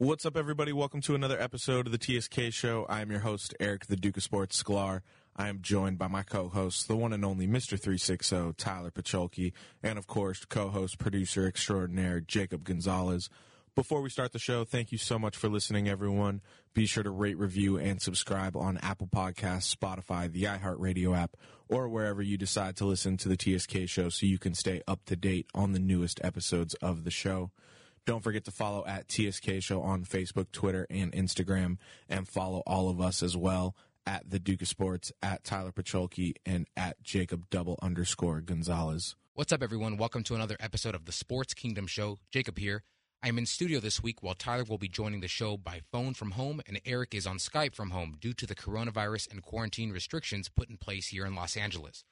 What's up, everybody? Welcome to another episode of the TSK Show. I am your host, Eric, the Duke of Sports Sklar. I am joined by my co-host, the one and only Mr. 360, Tyler Pacholke, and of course, co-host, producer extraordinaire, Jacob Gonzalez. Before we start the show, thank you so much for listening, everyone. Be sure to rate, review, and subscribe on Apple Podcasts, Spotify, the iHeartRadio app, or wherever you decide to listen to the TSK Show so you can stay up to date on the newest episodes of the show. Don't forget to follow at TSK Show on Facebook, Twitter, and Instagram, and follow all of us as well at the Duke of Sports, at Tyler Pacholke, and at Jacob double underscore Gonzalez. What's up, everyone? Welcome to another episode of the Sports Kingdom Show. Jacob here. I am in studio this week while Tyler will be joining the show by phone from home, and Eric is on Skype from home due to the coronavirus and quarantine restrictions put in place here in Los Angeles.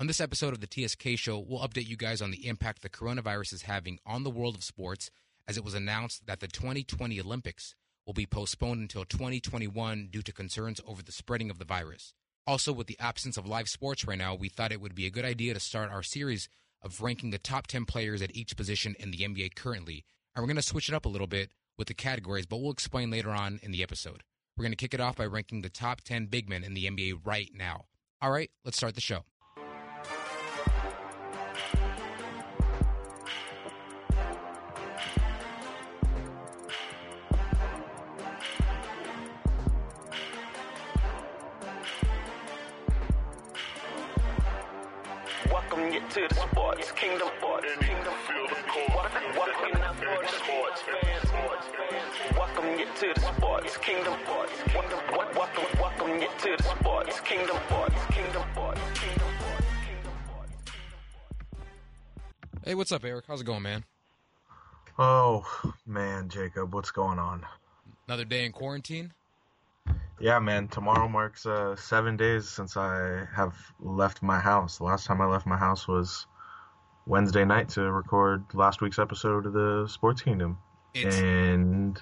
On this episode of the TSK Show, we'll update you guys on the impact the coronavirus is having on the world of sports as it was announced that the 2020 Olympics will be postponed until 2021 due to concerns over the spreading of the virus. Also, with the absence of live sports right now, we thought it would be a good idea to start our series of ranking the top 10 players at each position in the NBA currently. And we're going to switch it up a little bit with the categories, but we'll explain later on in the episode. We're going to kick it off by ranking the top 10 big men in the NBA right now. All right, let's start the show. To the sports kingdom. Sports kingdom. Welcome, welcome you to the sports. Welcome you to the sports kingdom. Sports kingdom. Welcome, welcome you to the sports kingdom. Sports kingdom. Sports kingdom. Sports kingdom. Sports kingdom. Hey, what's up, Eric? How's it going, man? Oh man, Jacob, what's going on? Another day in quarantine? Yeah, man, tomorrow marks uh, seven days since I have left my house. The last time I left my house was Wednesday night to record last week's episode of the Sports Kingdom, It's and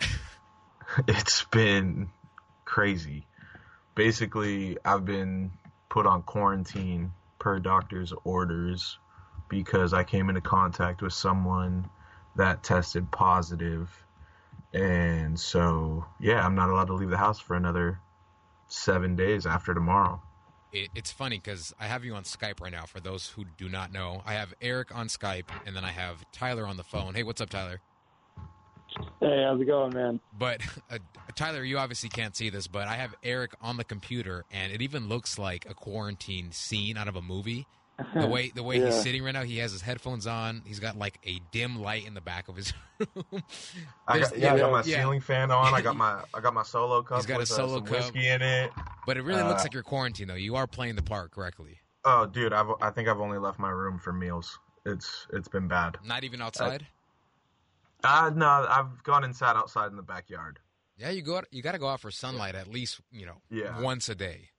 it's been crazy. Basically, I've been put on quarantine per doctor's orders because I came into contact with someone that tested positive and so, yeah, I'm not allowed to leave the house for another seven days after tomorrow. it, it's funny because I have you on Skype right now. For those who do not know, I have Eric on Skype, and then I have Tyler on the phone. Hey, what's up, Tyler? Hey, how's it going, man? But uh, Tyler, you obviously can't see this, but I have Eric on the computer, and it even looks like a quarantine scene out of a movie. The way the way he's sitting right now, he has his headphones on. He's got like a dim light in the back of his room. I got, yeah, I got my yeah. ceiling fan on. I got my I got my solo cup. He's got a with, uh, solo some cup. whiskey in it. But it really looks Uh, like you're quarantined, though. You are playing the part correctly. Oh, dude, I've, I think I've only left my room for meals. It's it's been bad. Not even outside. Uh, no, I've gone inside outside in the backyard. yeah, you go. Out, you got to go out for sunlight at least, you know, Yeah. once a day.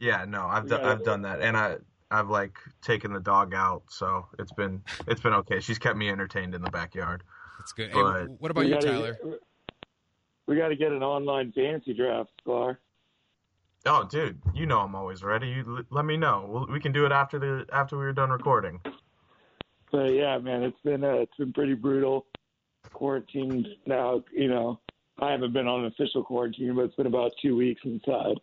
Yeah, no, I've done Yeah. I've done that, and I I've like taken the dog out, so it's been it's been okay. She's kept me entertained in the backyard. It's good. Hey, what about you, gotta Tyler? we got to get an online fantasy draft, Sklar. Oh, dude, you know I'm always ready. You l- let me know. We'll, we can do it after the after we were done recording. But yeah, man, it's been uh, it's been pretty brutal. Quarantined now, you know. I haven't been on an official quarantine, but it's been about two weeks inside.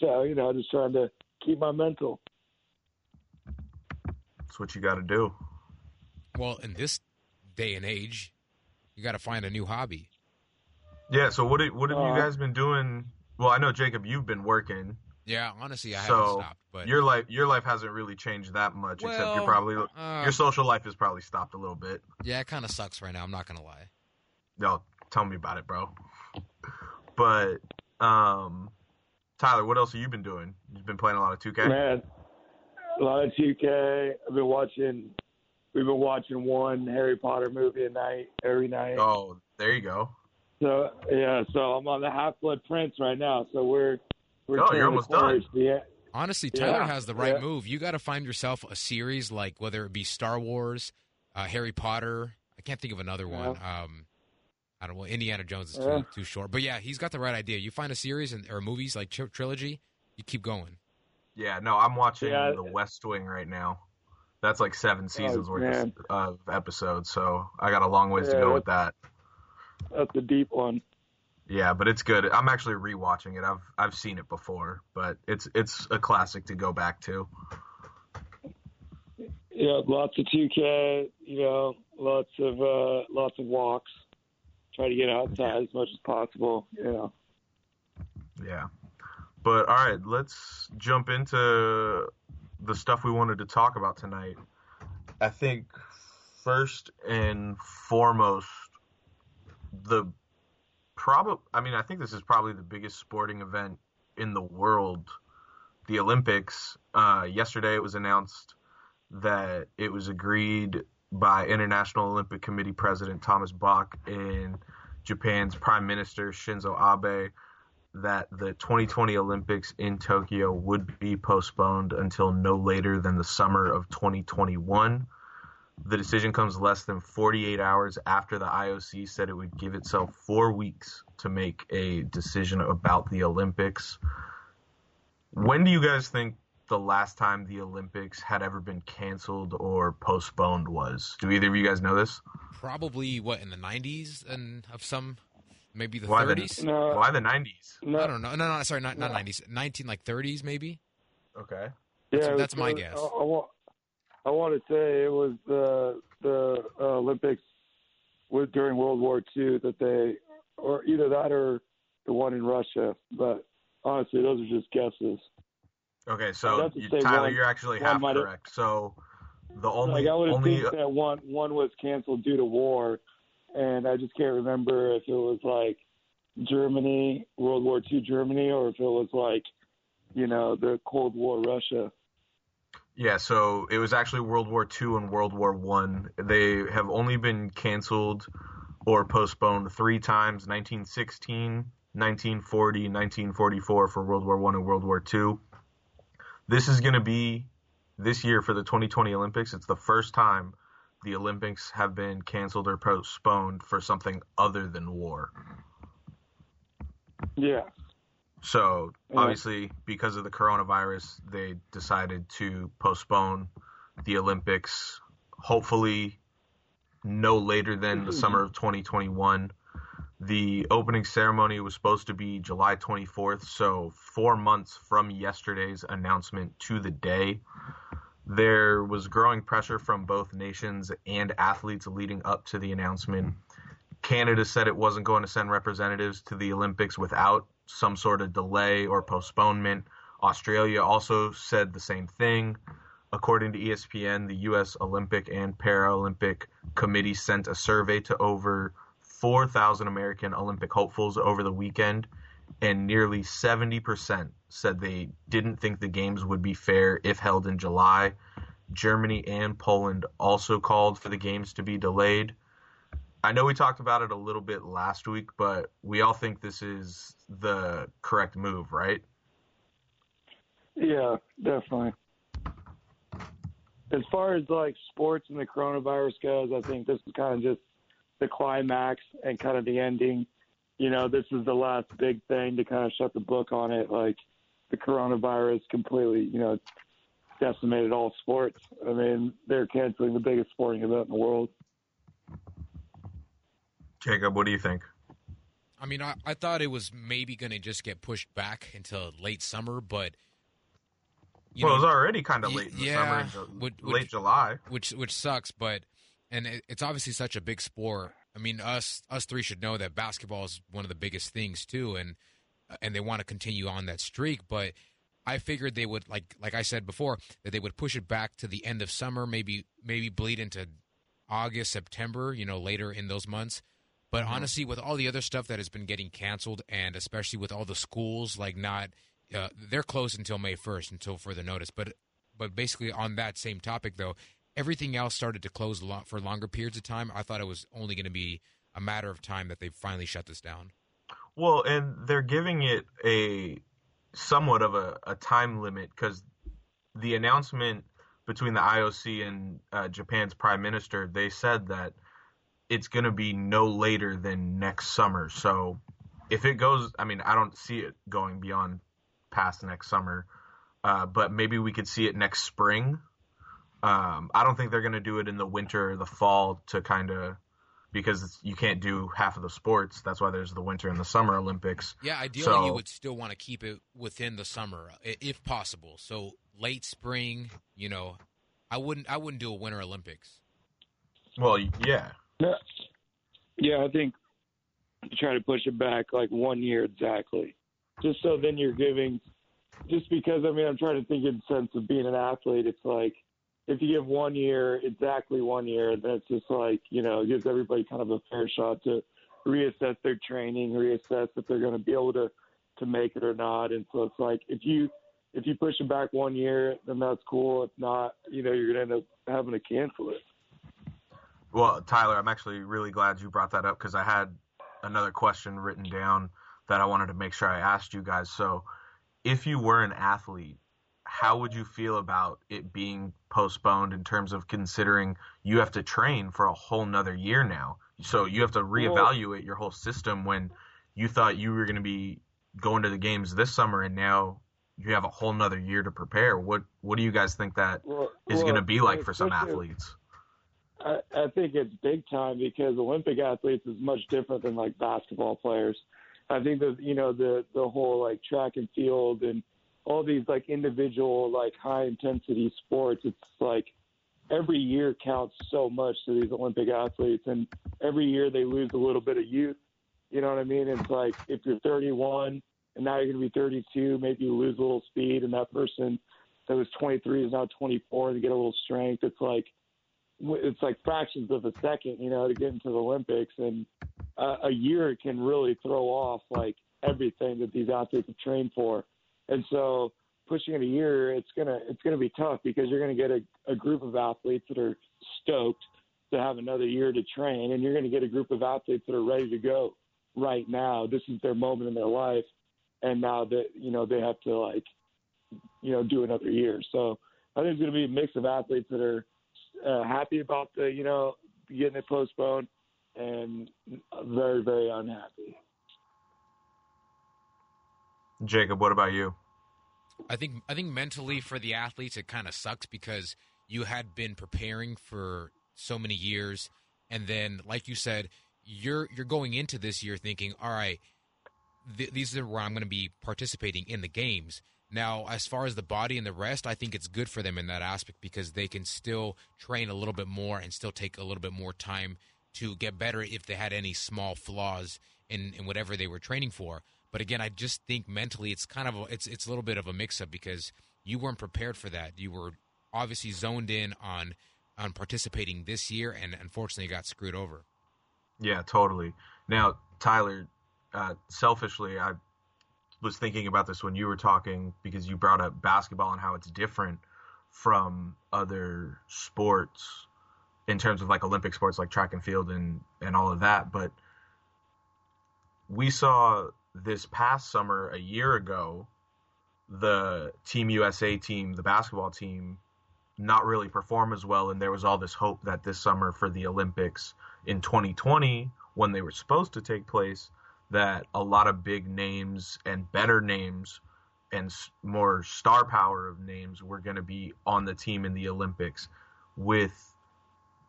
So you know, just trying to keep my mental. That's what you got to do. Well, in this day and age, you got to find a new hobby. Yeah. So what have, what have Uh, you guys been doing? Well, I know Jacob, you've been working, Yeah, honestly, I haven't so stopped. But your life your life hasn't really changed that much, except Well, you're probably uh, your social life has probably stopped a little bit. yeah, it kind of sucks right now. I'm not gonna lie. Yo, tell me about it, bro. But um, Tyler, what else have you been doing? You've been playing a lot of 2K. Man, a lot of 2K. I've been watching. We've been watching one Harry Potter movie a night every night. Oh, there you go. So yeah, so I'm on the Half Blood Prince right now. So we're we're Oh, you're almost corner done. to the end. Honestly, Yeah, Tyler has the right yeah. move. You got to find yourself a series like whether it be Star Wars, uh, Harry Potter. I can't think of another one. Um, I don't know. Indiana Jones is too, Yeah. too short. But yeah, he's got the right idea. You find a series and, or movies like tri- trilogy, you keep going. Yeah, no, I'm watching Yeah. The West Wing right now. That's like seven seasons worth man. of, episodes, so I got a long ways to go with that. that's a deep one. Yeah, but it's good. I'm actually rewatching it. I've I've seen it before, but it's it's a classic to go back to. Yeah, lots of 2K. You know, lots of uh, lots of walks. Try to get outside as much as possible. You know. Yeah. But all right, let's jump into the stuff we wanted to talk about tonight. I think first and foremost, the probably, I mean, I think this is probably the biggest sporting event in the world, the Olympics. Uh, yesterday it was announced that it was agreed by International Olympic Committee President Thomas Bach and Japan's Prime Minister Shinzo Abe that the 2020 Olympics in Tokyo would be postponed until no later than the summer of 2021. The decision comes less than 48 hours after the IOC said it would give itself four weeks to make a decision about the Olympics. When do you guys think the last time the Olympics had ever been canceled or postponed was? Do either of you guys know this? Probably what in the '90s and of some, maybe the Why the- 30s. No, Why the 90s? no, I don't know. No, no, sorry, not not No. '90s. 19 like 30s maybe. Okay. Yeah, That's- was my guess. I, I, want, I want to say it was the the uh, Olympics was during World War II that they, or either that or the one in Russia. But honestly, those are just guesses. Okay, so you, Tyler, one- you're actually half correct. So the only like I would have only think that one one was canceled due to war, and I just can't remember if it was like Germany, World War II Germany, or if it was like, you know, the Cold War Russia. Yeah, so it was actually World War II and World War One. They have only been canceled or postponed three times: 1916, 1940, 1944 for World War One and World War Two. This is going to be this year for the 2020 Olympics. It's the first time the Olympics have been canceled or postponed for something other than war. Yeah. So Yeah. obviously, because of the coronavirus, they decided to postpone the Olympics. Hopefully, no later than the summer of 2021. The opening ceremony was supposed to be July 24th, so four months from yesterday's announcement to the day. There was growing pressure from both nations and athletes leading up to the announcement. Hmm. Canada said it wasn't going to send representatives to the Olympics without some sort of delay or postponement. Australia also said the same thing. According to ESPN, the U.S. Olympic and Paralympic Committee sent a survey to over 4,000 American Olympic hopefuls over the weekend, and nearly 70% said they didn't think the games would be fair if held in July. Germany and Poland also called for the games to be delayed. I know we talked about it a little bit last week, but we all think this is the correct move, right? Yeah, definitely. As far as like sports and the coronavirus goes, I think this is kind of just the climax and kind of the ending. You know, this is the last big thing to kind of shut the book on it. Like the coronavirus completely, you know, decimated all sports. I mean, they're canceling the biggest sporting event in the world. Jacob, what do you think? I mean, I, I thought it was maybe going to just get pushed back until late summer, but you well, know, it was already kind of y- late in the yeah, summer, in Ju- would- would- late July. which which sucks. But and it, it's obviously such a big sport. I mean, us us three should know that basketball is one of the biggest things too, and and they want to continue on that streak. But I figured they would like like I said before that they would push it back to the end of summer, maybe maybe bleed into August, September, you know, later in those months. But honestly, with all the other stuff that has been getting canceled, and especially with all the schools like not, uh, they're closed until May first, until further notice. But but basically on that same topic though, everything else started to close lo- for longer periods of time. I thought it was only going to be a matter of time that they finally shut this down. Well, and they're giving it a somewhat of a, a time limit because the announcement between the IOC and uh, Japan's prime minister, they said that it's going to be no later than next summer. So if it goes, I mean, I don't see it going beyond past next summer, uh, but maybe we could see it next spring. Um, I don't think they're going to do it in the winter or the fall to kind of because you can't do half of the sports. That's why there's the winter and the summer Olympics. Yeah, ideally So- you would still want to keep it within the summer if possible. So late spring, you know, I wouldn't I wouldn't do a winter Olympics. Well, yeah, Yeah, I think try to push it back like one year exactly, just so then you're giving. Just because I mean, I'm trying to think in the sense of being an athlete. It's like if you give one year, exactly one year, then it's just like you know, it gives everybody kind of a fair shot to reassess their training, reassess if they're going to be able to to make it or not. And so it's like if you if you push it back one year, then that's cool. If not, you know, you're going to end up having to cancel it. Well, Tyler, I'm actually really glad you brought that up because I had another question written down that I wanted to make sure I asked you guys. So, if you were an athlete, how would you feel about it being postponed in terms of considering you have to train for a whole nother year now? So, you have to reevaluate your whole system when you thought you were going to be going to the games this summer and now you have a whole nother year to prepare. What what do you guys think that Well, is well, going to be like for some athletes? I, I think it's big time because Olympic athletes is much different than like basketball players. I think that you know the the whole like track and field and all these like individual like high intensity sports. It's like every year counts so much to these Olympic athletes, and every year they lose a little bit of youth. You know what I mean? It's like if you're 31 and now you're going to be 32, maybe you lose a little speed, and that person that was 23 is now 24 and get a little strength. It's like it's like fractions of a second, you know, to get into the Olympics, and uh, a year can really throw off like everything that these athletes have trained for, and so pushing it a year, it's gonna it's gonna be tough because you're gonna get a, a group of athletes that are stoked to have another year to train, and you're gonna get a group of athletes that are ready to go right now. This is their moment in their life, and now that you know they have to like, you know, do another year. So I think it's gonna be a mix of athletes that are uh, happy about the you know getting it postponed and very very unhappy. Jacob, what about you? I think I think mentally for the athletes it kind of sucks because you had been preparing for so many years and then like you said you're you're going into this year thinking all right th- these are where I'm going to be participating in the games. Now, as far as the body and the rest, I think it's good for them in that aspect because they can still train a little bit more and still take a little bit more time to get better if they had any small flaws in, in whatever they were training for. But again, I just think mentally it's kind of a, it's it's a little bit of a mix up because you weren't prepared for that. You were obviously zoned in on on participating this year, and unfortunately got screwed over. Yeah, totally. Now, Tyler, uh, selfishly, I was thinking about this when you were talking because you brought up basketball and how it's different from other sports in terms of like Olympic sports like track and field and, and all of that. But we saw this past summer, a year ago, the Team USA team, the basketball team, not really perform as well. And there was all this hope that this summer for the Olympics in 2020, when they were supposed to take place, that a lot of big names and better names and more star power of names were going to be on the team in the Olympics with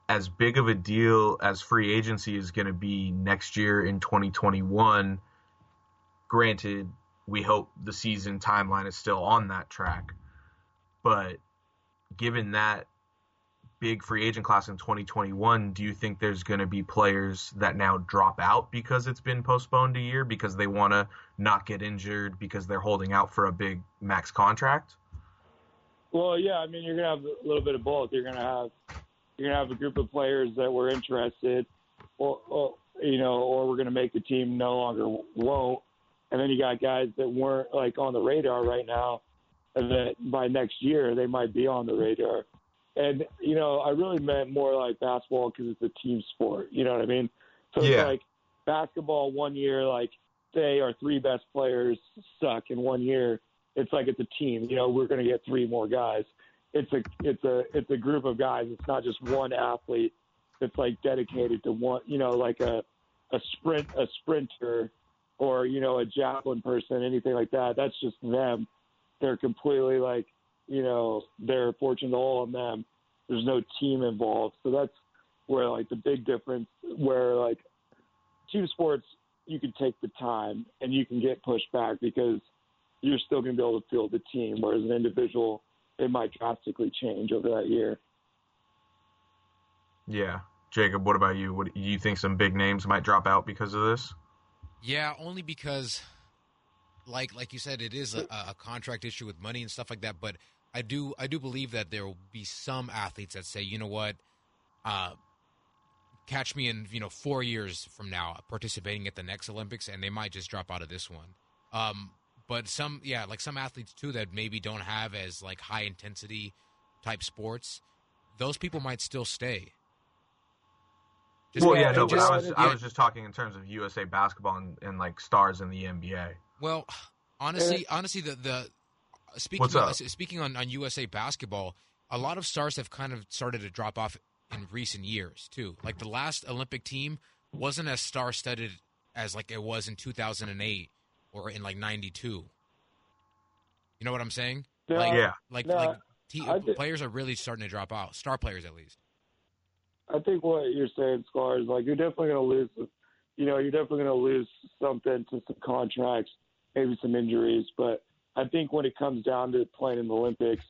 as big of a deal as free agency is going to be next year in 2021 granted we hope the season timeline is still on that track but given that big free agent class in 2021, do you think there's going to be players that now drop out because it's been postponed a year because they want to not get injured because they're holding out for a big max contract? Well, yeah, I mean, you're gonna have a little bit of both. You're gonna have you're gonna have a group of players that were interested, or, or you know, or we're gonna make the team no longer won't, and then you got guys that weren't like on the radar right now, and that by next year they might be on the radar. And you know, I really meant more like basketball because it's a team sport. You know what I mean? So Yeah. it's like basketball one year, like say our three best players suck in one year. It's like it's a team. You know, we're going to get three more guys. It's a it's a it's a group of guys. It's not just one athlete that's like dedicated to one. You know, like a a sprint a sprinter or you know a javelin person, anything like that. That's just them. They're completely like you know they're fortune to all of them. There's no team involved, so that's where like the big difference where like team sports you can take the time and you can get pushed back because you're still going to be able to field the team, whereas an individual it might drastically change over that year. Yeah, Jacob, what about you? What do you think? Some big names might drop out because of this? Yeah, only because, like like you said, it is a, a contract issue with money and stuff like that. But I do I do believe that there will be some athletes that say, you know what, uh, catch me in you know four years from now participating at the next Olympics, and they might just drop out of this one. Um, but some yeah, like some athletes too that maybe don't have as like high intensity type sports, those people might still stay. Just well, yeah, no, but just- I was I was just talking in terms of USA basketball and, and like stars in the NBA. Well, honestly, honestly, the the speaking What's up? speaking on, on USA basketball, a lot of stars have kind of started to drop off in recent years too. Like the last Olympic team wasn't as star studded as like it was in 2008 or in like 92. You know what I'm saying? No, Like, Yeah. like No, like te- I thi- players are really starting to drop out. Star players, at least. I think what you're saying, Sklar, is like you're definitely going to lose. You know, you're definitely going to lose something to some contracts, maybe some injuries. But I think when it comes down to playing in the Olympics,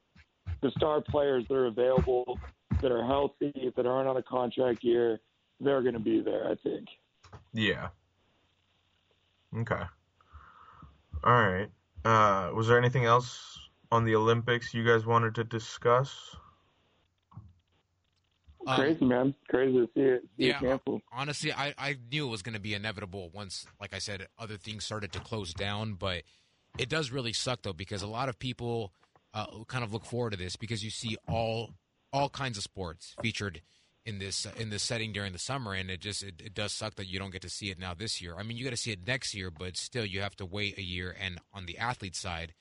the star players that are available, that are healthy, that aren't on a contract year, they're going to be there. I think. Yeah. Okay. All right. Uh, was there anything else on the Olympics you guys wanted to discuss? Um, Crazy man, crazy to see it. See Yeah. it honestly, I, I knew it was going to be inevitable once, like I said, other things started to close down. But it does really suck though because a lot of people uh, kind of look forward to this because you see all all kinds of sports featured in this in this setting during the summer, and it just it, it does suck that you don't get to see it now this year. I mean, you got to see it next year, but still, you have to wait a year. And on the athlete side,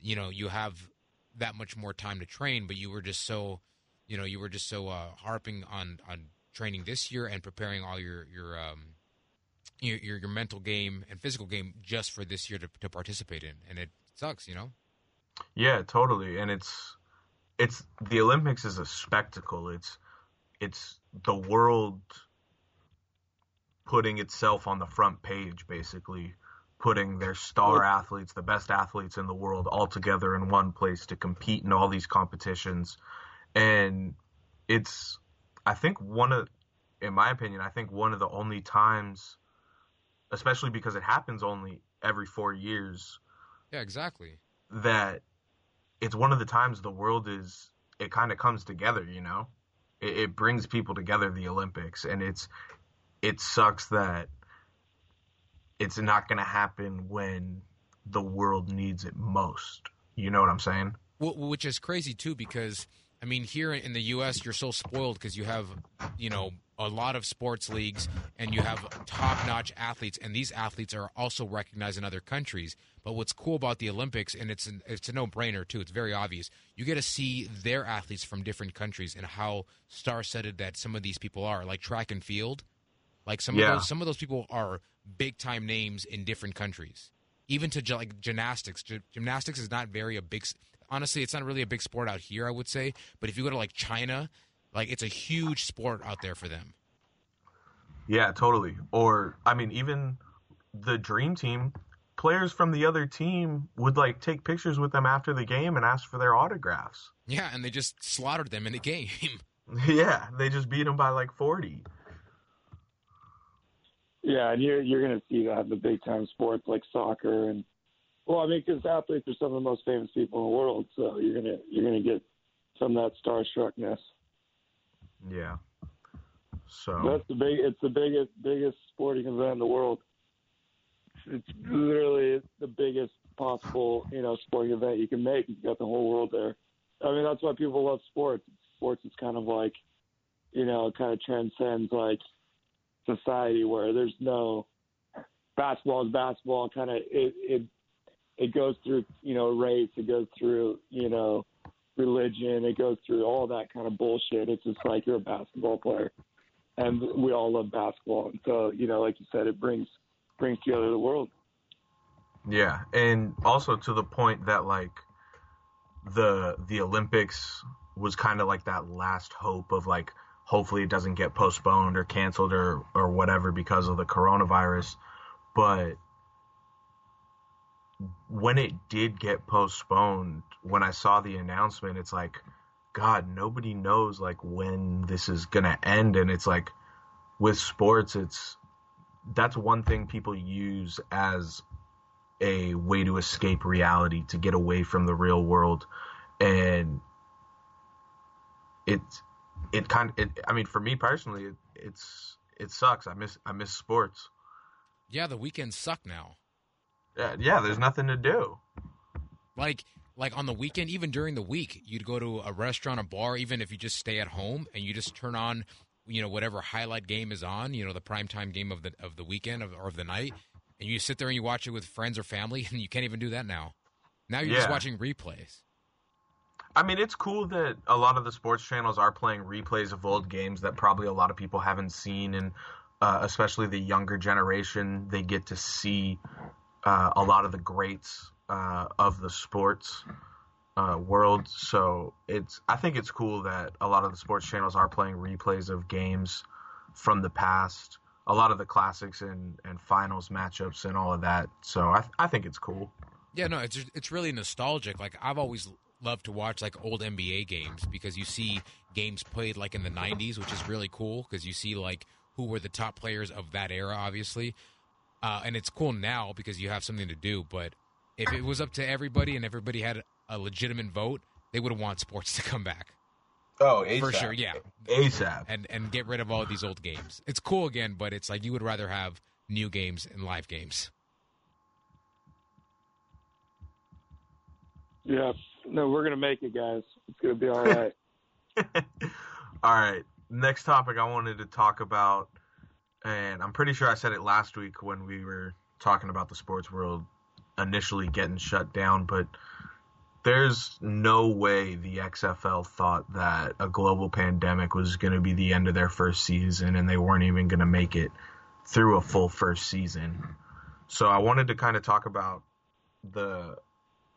you know, you have that much more time to train, but you were just so you know you were just so uh, harping on on training this year and preparing all your your um your your, your mental game and physical game just for this year to, to participate in and it sucks you know Yeah, totally. And it's it's the Olympics is a spectacle. It's it's the world putting itself on the front page basically, putting their star athletes, the best athletes in the world all together in one place to compete in all these competitions. And it's I think one of in my opinion, I think one of the only times especially because it happens only every 4 years. Yeah exactly. That it's one of the times the world is it kind of comes together you know? It, it brings people together the olympics and it's it sucks that it's not going to happen when the world needs it most. You know what i'm saying? Wh- which is crazy too because I mean here in the U.S. you're so spoiled because you have you know a lot of sports leagues and you have top-notch athletes and these athletes are also recognized in other countries. But what's cool about the Olympics and it's an, it's a no-brainer too. It's very obvious. You get to see their athletes from different countries and how star-studded that some of these people are, like track and field. Like some Yeah. of those some of those people are big-time names in different countries even to like gymnastics. Gy- gymnastics is not very a big. S- Honestly, it's not really a big sport out here. I would say, but if you go to like China, like it's a huge sport out there for them. yeah totally or i mean even the dream team players from the other team would like take pictures with them after the game and ask for their autographs Yeah, and they just slaughtered them in a game. yeah they just beat them by like 40 Yeah, and you're you're going to see that in the big time sports like soccer and well, I mean, because athletes are some of the most famous people in the world, so you're gonna you're gonna get some of that starstruckness. yeah so That's the big. It's the biggest biggest sporting event in the world. It's literally the biggest possible you know sporting event you can make. You've got the whole world there. I mean, that's why people love sports. Sports is kind of like, you know, it kind of transcends like society where there's no basketball is basketball. Kind of it it it goes through you know race. It goes through you know religion. It goes through all that kind of bullshit. It's just like you're a basketball player and we all love basketball. And so, you know, like you said, it brings brings together the world. Yeah, and also to the point that like the the Olympics was kind of like that last hope of like hopefully it doesn't get postponed or canceled or or whatever because of the coronavirus. But when it did get postponed, when I saw the announcement, it's like, God, nobody knows like when this is gonna end, and it's like with sports, it's that's one thing people use as a way to escape reality, to get away from the real world, and it it kind of, it, I mean, for me personally, it, it's it sucks. I miss I miss sports. Yeah, the weekends suck now. Yeah, yeah. There's nothing to do. Like like on the weekend, even during the week, you'd go to a restaurant, a bar, even if you just stay at home and you just turn on, you know, whatever highlight game is on, you know, the primetime game of the of the weekend of, or of the night, and you sit there and you watch it with friends or family, and you can't even do that now. Now you're just watching replays. I mean, it's cool that a lot of the sports channels are playing replays of old games that probably a lot of people haven't seen, and uh, especially the younger generation, they get to see uh, a lot of the greats uh, of the sports uh, world. So it's, I think it's cool that a lot of the sports channels are playing replays of games from the past, a lot of the classics and, and finals matchups and all of that. So I, I think it's cool. Yeah, no, it's it's really nostalgic. Like I've always loved to watch like old NBA games because you see games played like in the '90s, which is really cool because you see like who were the top players of that era, obviously. Uh, and it's cool now because you have something to do. But if it was up to everybody and everybody had a legitimate vote, they would want sports to come back Oh, for sure. Yeah, ASAP. and and get rid of all of these old games. It's cool again, but it's like you would rather have new games and live games. Yeah. No, we're gonna make it, guys. It's gonna be all right. All right. Next topic I wanted to talk about, and I'm pretty sure I said it last week when we were talking about the sports world initially getting shut down, but there's no way the XFL thought that a global pandemic was going to be the end of their first season and they weren't even going to make it through a full first season. So I wanted to kind of talk about the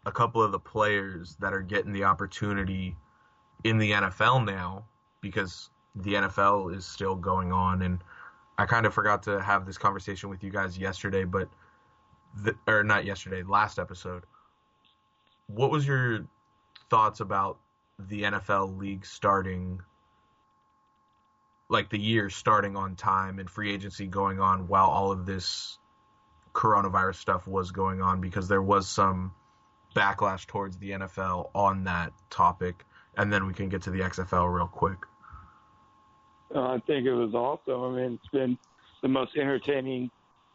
a couple of the players that are getting the opportunity in the NFL now because the NFL is still going on and I kind of forgot to have this conversation with you guys yesterday but the, or not yesterday last episode. What was your thoughts about the NFL league starting like the year starting on time and free agency going on while all of this coronavirus stuff was going on? Because there was some backlash towards the NFL on that topic. And then we can get to the XFL real quick. Uh, I think it was awesome. I mean, it's been the most entertaining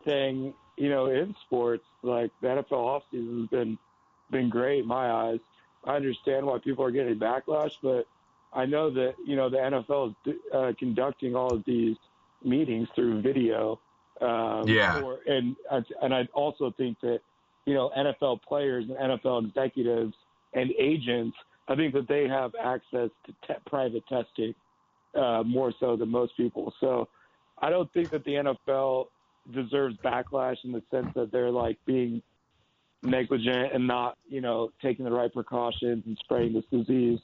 thing, you know, in sports. Like the NFL offseason has been been great in my eyes. I understand why people are getting backlash, but I know that you know the NFL is uh, conducting all of these meetings through video. Um, Yeah. For, and and I also think that you know NFL players and NFL executives and agents, I think that they have access to te- private testing uh, more so than most people. So I don't think that the NFL deserves backlash in the sense that they're like being negligent and not, you know, taking the right precautions and spreading this disease.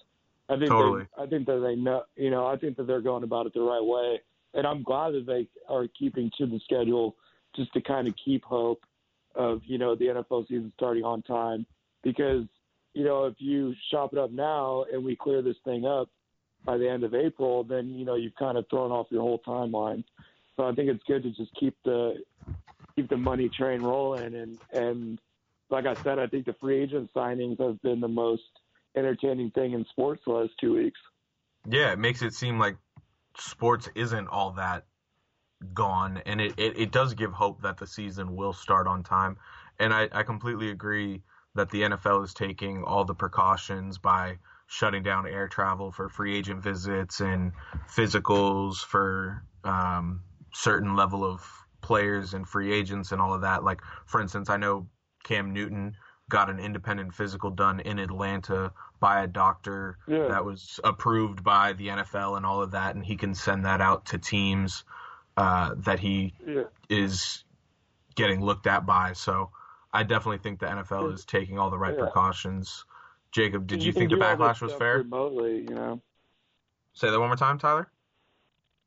I think Totally. I think that they know, you know, I think that they're going about it the right way, and I'm glad that they are keeping to the schedule just to kind of keep hope of you know the NFL season starting on time because you know if you shop it up now and we clear this thing up by the end of April, then you know you've kind of thrown off your whole timeline. So I think it's good to just keep the keep the money train rolling and and like I said, I think the free agent signings have been the most entertaining thing in sports the last two weeks. Yeah, it makes it seem like sports isn't all that gone, and it, it, it does give hope that the season will start on time. And I, I completely agree that the NFL is taking all the precautions by shutting down air travel for free agent visits and physicals for um, certain level of players and free agents and all of that. Like, for instance, I know Cam Newton got an independent physical done in Atlanta by a doctor Yeah. that was approved by the NFL and all of that, and he can send that out to teams uh, that he Yeah. is getting looked at by. So I definitely think the NFL is taking all the right Yeah. precautions. Jacob, did you can think the do all this backlash was fair? Remotely, you know. Say that one more time, Tyler.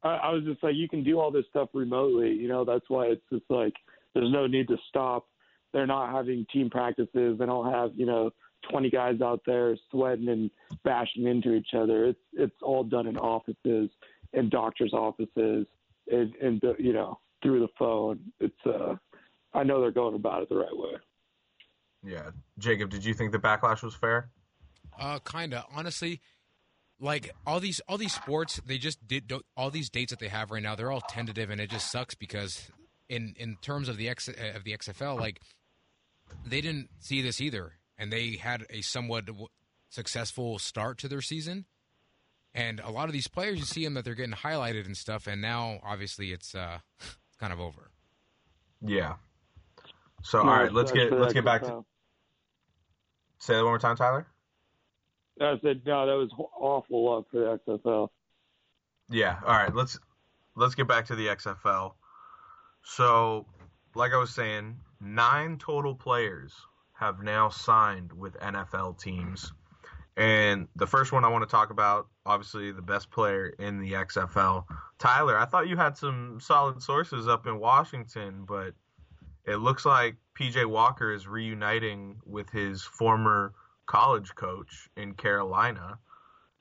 I, I was just like, you can do all this stuff remotely. You know, that's why it's just like there's no need to stop. They're not having team practices. They don't have you know 20 guys out there sweating and bashing into each other. It's it's all done in offices, in doctors' offices, and, and you know through the phone. It's uh, I know they're going about it the right way. Yeah, Jacob, did you think the backlash was fair? Uh, kinda. Honestly, like all these all these sports, they just did all these dates that they have right now. They're all tentative, and it just sucks because in in terms of the X of the XFL, like they didn't see this either, and they had a somewhat successful start to their season. And a lot of these players, you see them that they're getting highlighted and stuff, and now obviously it's uh, it's kind of over. Yeah. So all right, let's get let's get back to. Say that one more time, Tyler. I said no. That was awful luck for the XFL. Yeah. All right. Let's let's get back to the XFL. So, like I was saying, nine total players have now signed with NFL teams. And the first one I want to talk about, obviously the best player in the XFL, Tyler. I thought you had some solid sources up in Washington, but it looks like PJ Walker is reuniting with his former college coach in Carolina,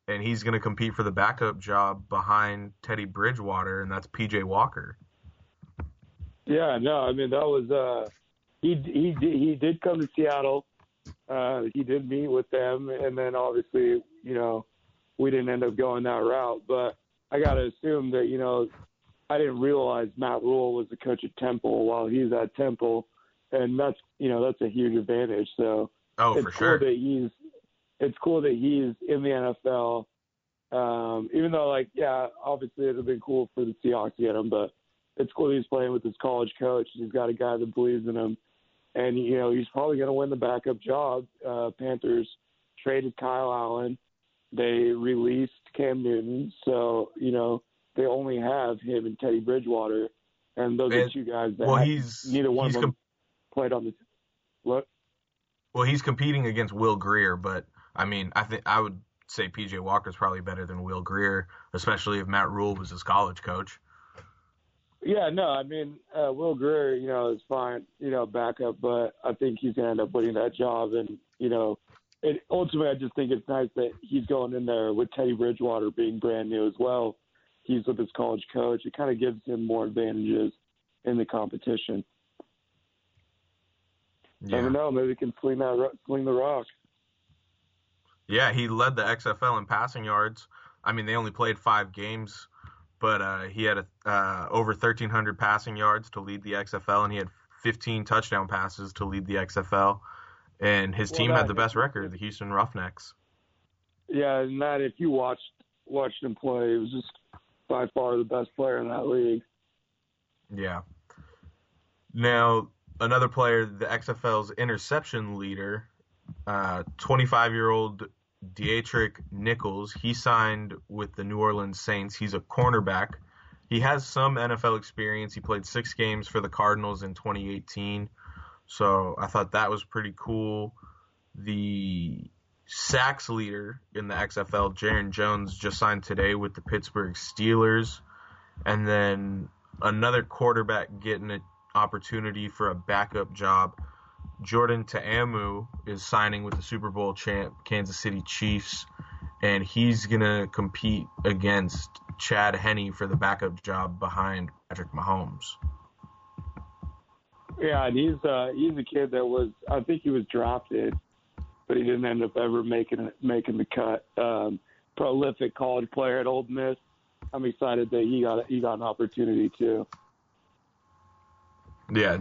and he's going to compete for the backup job behind Teddy Bridgewater, and that's PJ Walker. Yeah, no, I mean that was uh, he he he did come to Seattle. Uh, he did meet with them, and then obviously, you know, we didn't end up going that route. But I got to assume that you know, I didn't realize Matt Rhule was the coach at Temple while he's at Temple, and that's you know that's a huge advantage. So Oh, it's for cool sure. that he's it's cool that he's in the NFL. Um, even though, like, yeah, obviously it'd have been cool for the Seahawks to get him, but it's cool that he's playing with his college coach. He's got a guy that believes in him, and you know he's probably going to win the backup job. Uh, Panthers traded Kyle Allen. They released Cam Newton, so you know they only have him and Teddy Bridgewater, and those are two guys that Well, he's neither one he's of them played on the. What? well, he's competing against Will Grier, but I mean, I think I would say PJ Walker's probably better than Will Grier, especially if Matt Rhule was his college coach. Yeah, no, I mean, uh, Will Grier, you know, is fine, you know, backup, but I think he's going to end up winning that job. And, you know, it, ultimately, I just think it's nice that he's going in there with Teddy Bridgewater being brand new as well. He's with his college coach. It kind of gives him more advantages in the competition. Never know. Maybe he can sling that, sling the rock. Yeah, he led the XFL in passing yards. I mean, they only played five games, but uh, he had a, uh, over 1,300 passing yards to lead the XFL, and he had 15 touchdown passes to lead the XFL. And his Well, team had the best record, the Houston Roughnecks. Yeah, and that if you watched watched him play, he was just by far the best player in that league. Yeah. Now, another player, the XFL's interception leader, uh, 25 year old Deatrick Nichols, he signed with the New Orleans Saints. He's a cornerback. He has some NFL experience. He played six games for the Cardinals in 2018. So I thought that was pretty cool. The sacks leader in the XFL, Jaron Jones, just signed today with the Pittsburgh Steelers. And then another quarterback getting an opportunity for a backup job. Jordan Ta'amu is signing with the Super Bowl champ Kansas City Chiefs, and he's gonna compete against Chad Henne for the backup job behind Patrick Mahomes. Yeah, and he's uh, he's a kid that was I think he was drafted, but he didn't end up ever making making the cut. Um, prolific college player at Ole Miss. I'm excited that he got he got an opportunity too. Yeah,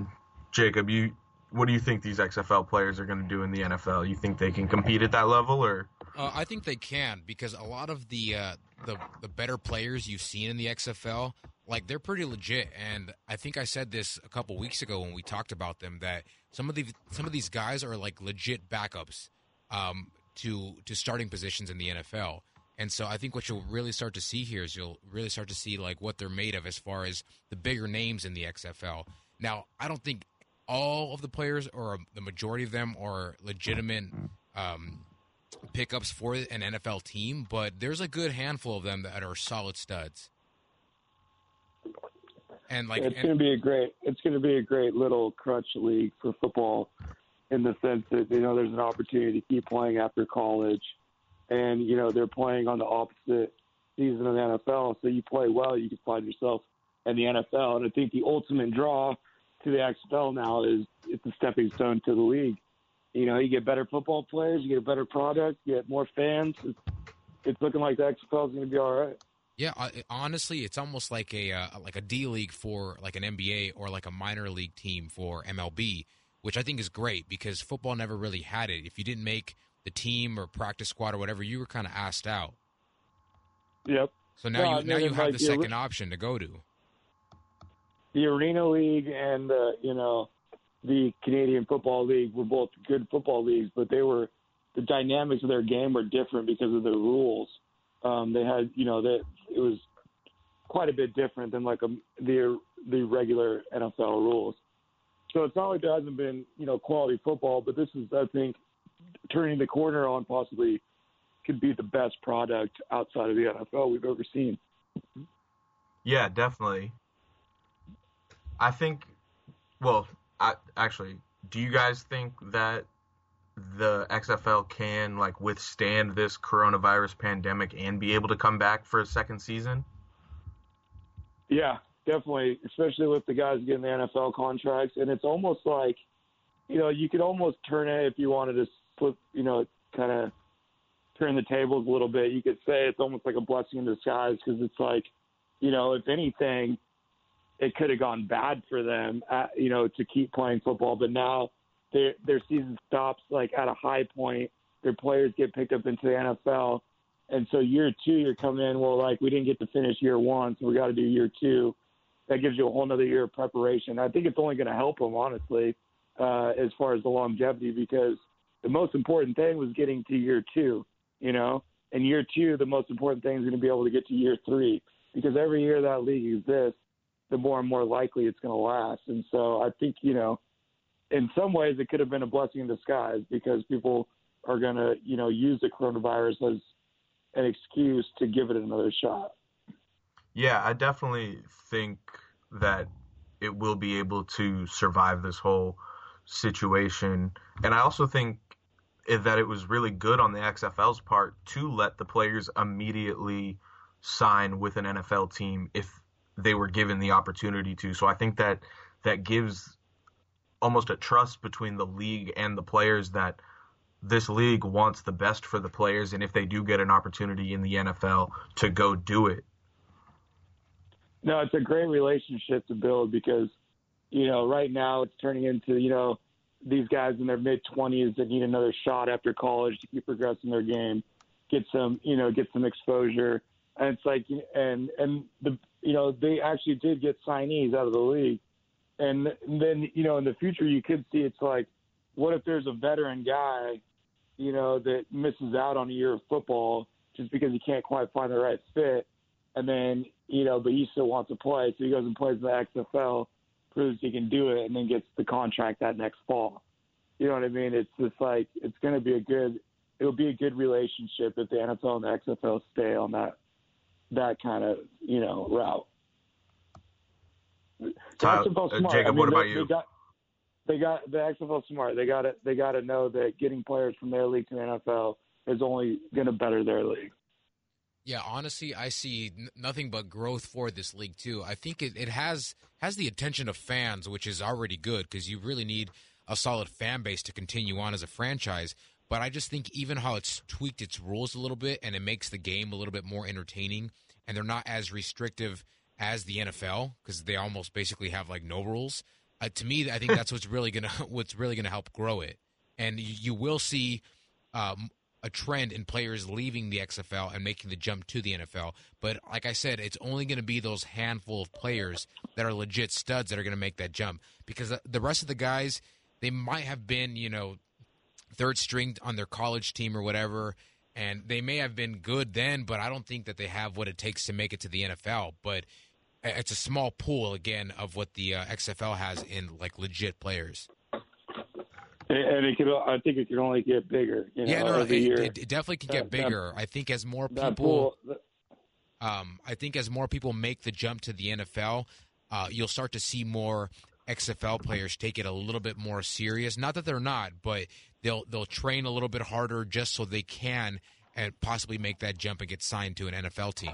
Jacob, you what do you think these XFL players are going to do in the NFL? You think they can compete at that level, or Uh, I think they can because a lot of the uh, the the better players you've seen in the XFL, like they're pretty legit. And I think I said this a couple weeks ago when we talked about them that some of the some of these guys are like legit backups um, to to starting positions in the NFL. And so I think what you'll really start to see here is you'll really start to see like what they're made of as far as the bigger names in the XFL. Now, I don't think all of the players or the majority of them are legitimate um, pickups for an NFL team, but there's a good handful of them that are solid studs. And like, it's and- going to be a great. It's going to be a great little crutch league for football, in the sense that you know there's an opportunity to keep playing after college, and you know they're playing on the opposite season of the NFL. So you play well, you can find yourself in the NFL. And I think the ultimate draw to the XFL now is it's a stepping stone to the league. You know, you get better football players, you get a better product, you get more fans. It's, it's looking like the XFL is going to be all right. Yeah, honestly, it's almost like a uh, like a D league for like an NBA or like a minor league team for MLB, which I think is great because football never really had it. If you didn't make the team or practice squad or whatever, you were kind of asked out. Yep. So now No, you now you have like, the second option to go to. The Arena League and uh, you know the Canadian Football League were both good football leagues, but they were the dynamics of their game were different because of the rules. Um, they had you know that it was quite a bit different than like a, the the regular NFL rules. So it's not like there hasn't been you know quality football, but this is I think turning the corner on possibly could be the best product outside of the NFL we've ever seen. Yeah, definitely. I think. Well, I actually, do you guys think that the XFL can like withstand this coronavirus pandemic and be able to come back for a second season? Yeah, definitely, especially with the guys getting the NFL contracts, and it's almost like, you know, you could almost turn it if you wanted to flip, you know, kind of turn the tables a little bit. You could say it's almost like a blessing in disguise because it's like, you know, if anything, it could have gone bad for them, at, you know, to keep playing football, but now their their season stops like at a high point. Their players get picked up into the NFL. And so year two, you're coming in, well, like we didn't get to finish year one, so we got to do year two. That gives you a whole nother year of preparation. I think it's only going to help them, honestly, uh, as far as the longevity, because the most important thing was getting to year two, you know? And year two, the most important thing is going to be able to get to year three, because every year that league exists, the more and more likely it's going to last. And so I think, you know, in some ways it could have been a blessing in disguise because people are going to, you know, use the coronavirus as an excuse to give it another shot. Yeah, I definitely think that it will be able to survive this whole situation. And I also think that it was really good on the XFL's part to let the players immediately sign with an NFL team if they were given the opportunity to. So I think that that gives almost a trust between the league and the players that this league wants the best for the players and if they do get an opportunity in the NFL to go do it No, it's a great relationship to build because, you know, right now it's turning into, you know, these guys in their mid 20s that need another shot after college to keep progressing their game, get some, you know, get some exposure. And it's like, and, and the, you know, they actually did get signees out of the league. And then, you know, in the future, you could see it's like, what if there's a veteran guy, you know, that misses out on a year of football just because he can't quite find the right fit? and then you know, but he still wants to play, so he goes and plays in the XFL, proves he can do it, and then gets the contract that next fall. You know what I mean? It's just like it's going to be a good, it'll be a good relationship if the NFL and the XFL stay on that that kind of you know route. The Tyler- XFL uh, smart. Jacob, I mean, what about they, you? They got, they got the XFL smart. They got to they got to know that getting players from their league to the NFL is only going to better their league. Yeah, honestly, I see n- nothing but growth for this league too. I think it, it has has the attention of fans, which is already good because you really need a solid fan base to continue on as a franchise. But I just think even how it's tweaked its rules a little bit and it makes the game a little bit more entertaining, and they're not as restrictive as the NFL because they almost basically have like no rules. Uh, to me, I think that's what's really gonna what's really gonna help grow it, and you, you will see um, a trend in players leaving the XFL and making the jump to the NFL. But like I said, it's only going to be those handful of players that are legit studs that are going to make that jump because the- the rest of the guys, they might have been, you know, third string on their college team or whatever. And they may have been good then, but I don't think that they have what it takes to make it to the NFL. But it's a small pool again of what the uh, XFL has in like legit players. And- it could, I think it can only get bigger. You know, yeah, no, it, it, it definitely can get That- that- bigger. I think as more people, pool, Um, I think as more people make the jump to the NFL, uh, you'll start to see more XFL players take it a little bit more serious. Not that they're not, but they'll they'll train a little bit harder just so they can and possibly make that jump and get signed to an NFL team.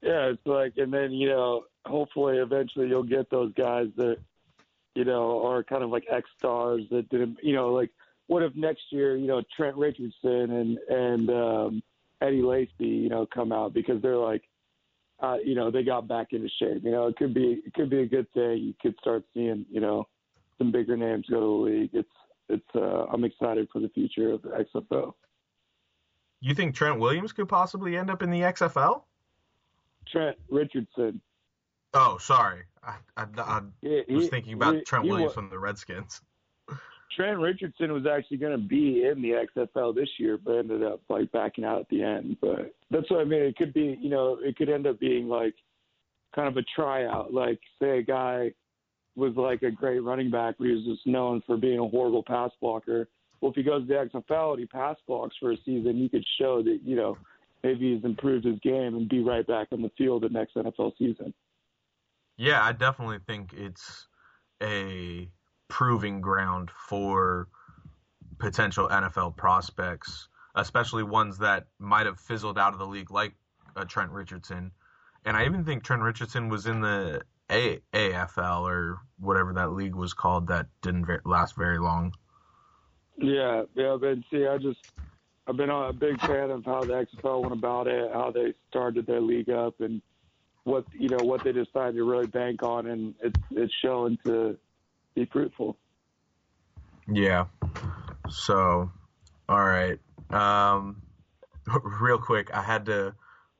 Yeah, it's like, and then you know, hopefully, eventually, you'll get those guys that you know are kind of like X stars that didn't, you know, like what if next year, you know, Trent Richardson and and um, Eddie Lacy, you know, come out because they're like, uh, you know, they got back into shape. You know, it could be it could be a good thing. You could start seeing, you know, some bigger names go to the league. It's it's. Uh, I'm excited for the future of the XFL. You think Trent Williams could possibly end up in the XFL? Trent Richardson. Oh, sorry. I, I, I Yeah, was he- thinking about he- Trent he Williams wa- from the Redskins. Trent Richardson was actually going to be in the XFL this year, but ended up like backing out at the end. But that's what I mean. It could be, you know, it could end up being like kind of a tryout. Like, say a guy was like a great running back, but he was just known for being a horrible pass blocker. Well, if he goes to the XFL and he pass blocks for a season, he could show that, you know, maybe he's improved his game and be right back on the field the next NFL season. Yeah, I definitely think it's a proving ground for potential NFL prospects, especially ones that might have fizzled out of the league, like uh, Trent Richardson. And I even think Trent Richardson was in the a- AFL or whatever that league was called that didn't ver- last very long. Yeah, yeah, but see, I just I've been a big fan of how the XFL went about it, how they started their league up, and what you know what they decided to really bank on, and it's it's showing to be fruitful. Yeah. So, all right. Um, real quick, I had to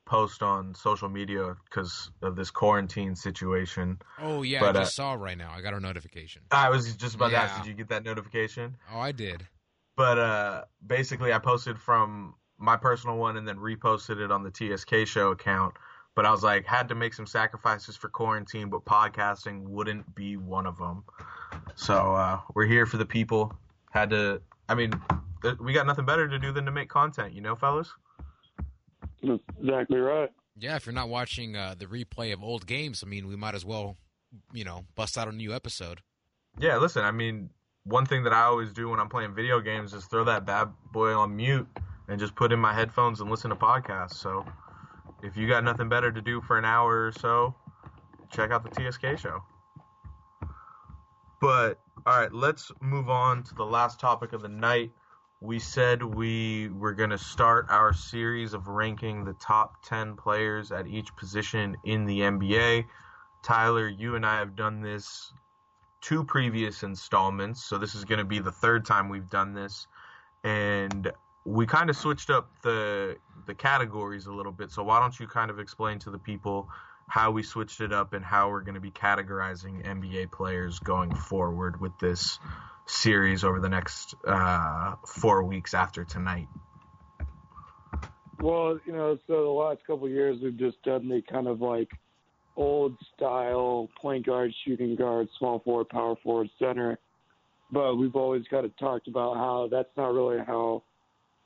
post on social media because of this quarantine situation. Oh yeah, But, I uh, just saw right now. I got a notification. I was just about to ask, did you get that notification? Oh, I did. But uh, basically, I posted from my personal one and then reposted it on the TSK show account. But I was like, had to make some sacrifices for quarantine, but podcasting wouldn't be one of them. So uh, we're here for the people. Had to, I mean, th- we got nothing better to do than to make content, you know, fellas? That's exactly right. Yeah, if you're not watching uh, the replay of old games, I mean, we might as well, you know, bust out a new episode. Yeah, listen, I mean, one thing that I always do when I'm playing video games is throw that bad boy on mute and just put in my headphones and listen to podcasts. So if you got nothing better to do for an hour or so, check out the TSK show. But all right, let's move on to the last topic of the night. We said we were going to start our series of ranking the top 10 players at each position in the NBA. Tyler, you and I have done this two previous installments, so this is going to be the third time we've done this, and we kind of switched up the the categories a little bit. So why don't you kind of explain to the people how we switched it up and how we're going to be categorizing NBA players going forward with this series over the next uh, four weeks after tonight? Well, you know, so the last couple of years we've just done the kind of like old style point guard, shooting guard, small forward, power forward, center. But we've always kind of talked about how that's not really how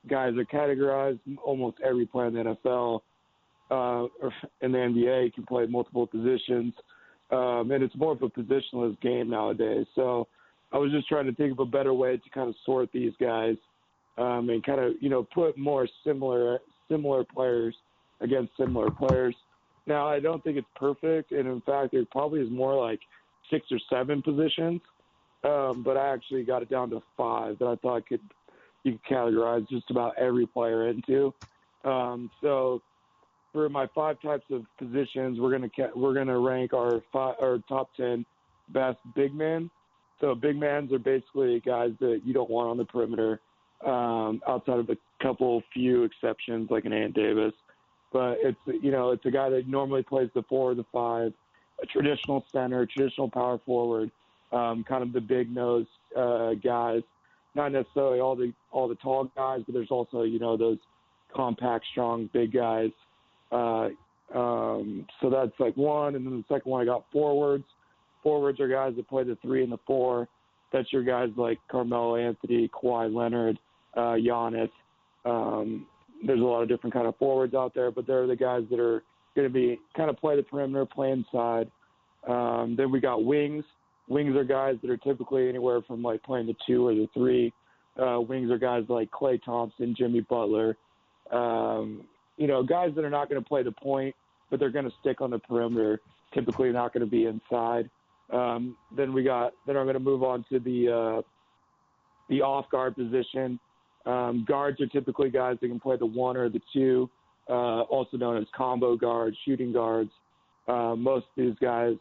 guys are categorized. Almost every player in the NFL uh, or in the NBA can play multiple positions, um, and it's more of a positionless game nowadays. So I was just trying to think of a better way to kind of sort these guys um, and kind of you know put more similar similar players against similar players. Now I don't think it's perfect, and in fact, there probably is more like six or seven positions. Um, but I actually got it down to five that I thought could you could categorize just about every player into. Um, so for my five types of positions, we're gonna ca- we're gonna rank our five our top ten best big men. So big mans are basically guys that you don't want on the perimeter, um, outside of a couple few exceptions like an Ant Davis. But it's you know it's a guy that normally plays the four or the five, a traditional center, traditional power forward, um, kind of the big nose uh, guys. Not necessarily all the all the tall guys, but there's also you know those compact, strong, big guys. Uh, um, so that's like one, and then the second one I got forwards. Forwards are guys that play the three and the four. That's your guys like Carmelo Anthony, Kawhi Leonard, uh, Giannis, um, there's a lot of different kind of forwards out there, but they're the guys that are going to be kind of play the perimeter, play inside. Um, then we got wings. Wings are guys that are typically anywhere from like playing the two or the three. Uh, wings are guys like Klay Thompson, Jimmy Butler. Um, you know, guys that are not going to play the point, but they're going to stick on the perimeter. Typically, not going to be inside. Um, then we got. Then I'm going to move on to the uh, the off guard position. Um, guards are typically guys that can play the one or the two, uh, also known as combo guards, shooting guards. Uh, most of these guys,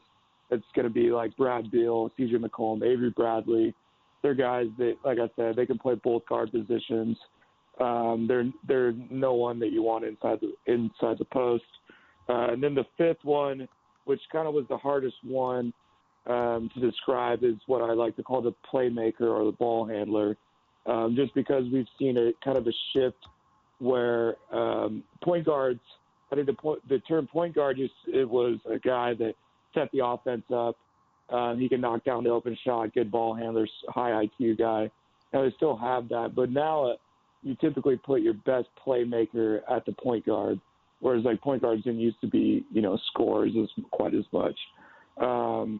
it's going to be like Brad Beal, CJ McCollum, Avery Bradley. They're guys that, like I said, they can play both guard positions. Um, they're they're no one that you want inside the inside the post. Uh, and then the fifth one, which kind of was the hardest one um, to describe, is what I like to call the playmaker or the ball handler um, just because we've seen a kind of a shift where um, point guards. I think the point, the term point guard just it was a guy that set the offense up. Um, he can knock down the open shot, good ball handler, high IQ guy. Now they still have that, but now uh, you typically put your best playmaker at the point guard, whereas like point guards didn't used to be you know scores as quite as much. Um,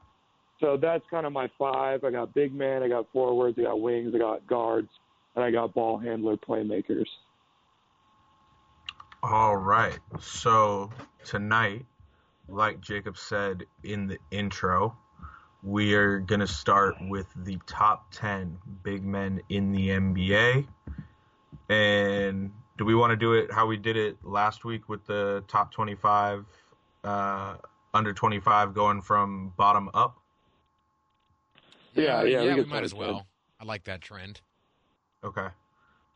so that's kind of my five. I got big man, I got forwards, I got wings, I got guards, and I got ball handler playmakers. All right. So tonight, like Jacob said in the intro, we are going to start with the top 10 big men in the NBA. And do we want to do it how we did it last week with the top 25, uh, under 25 going from bottom up? Yeah, yeah, yeah. we We, might as with well. I like that trend. Okay.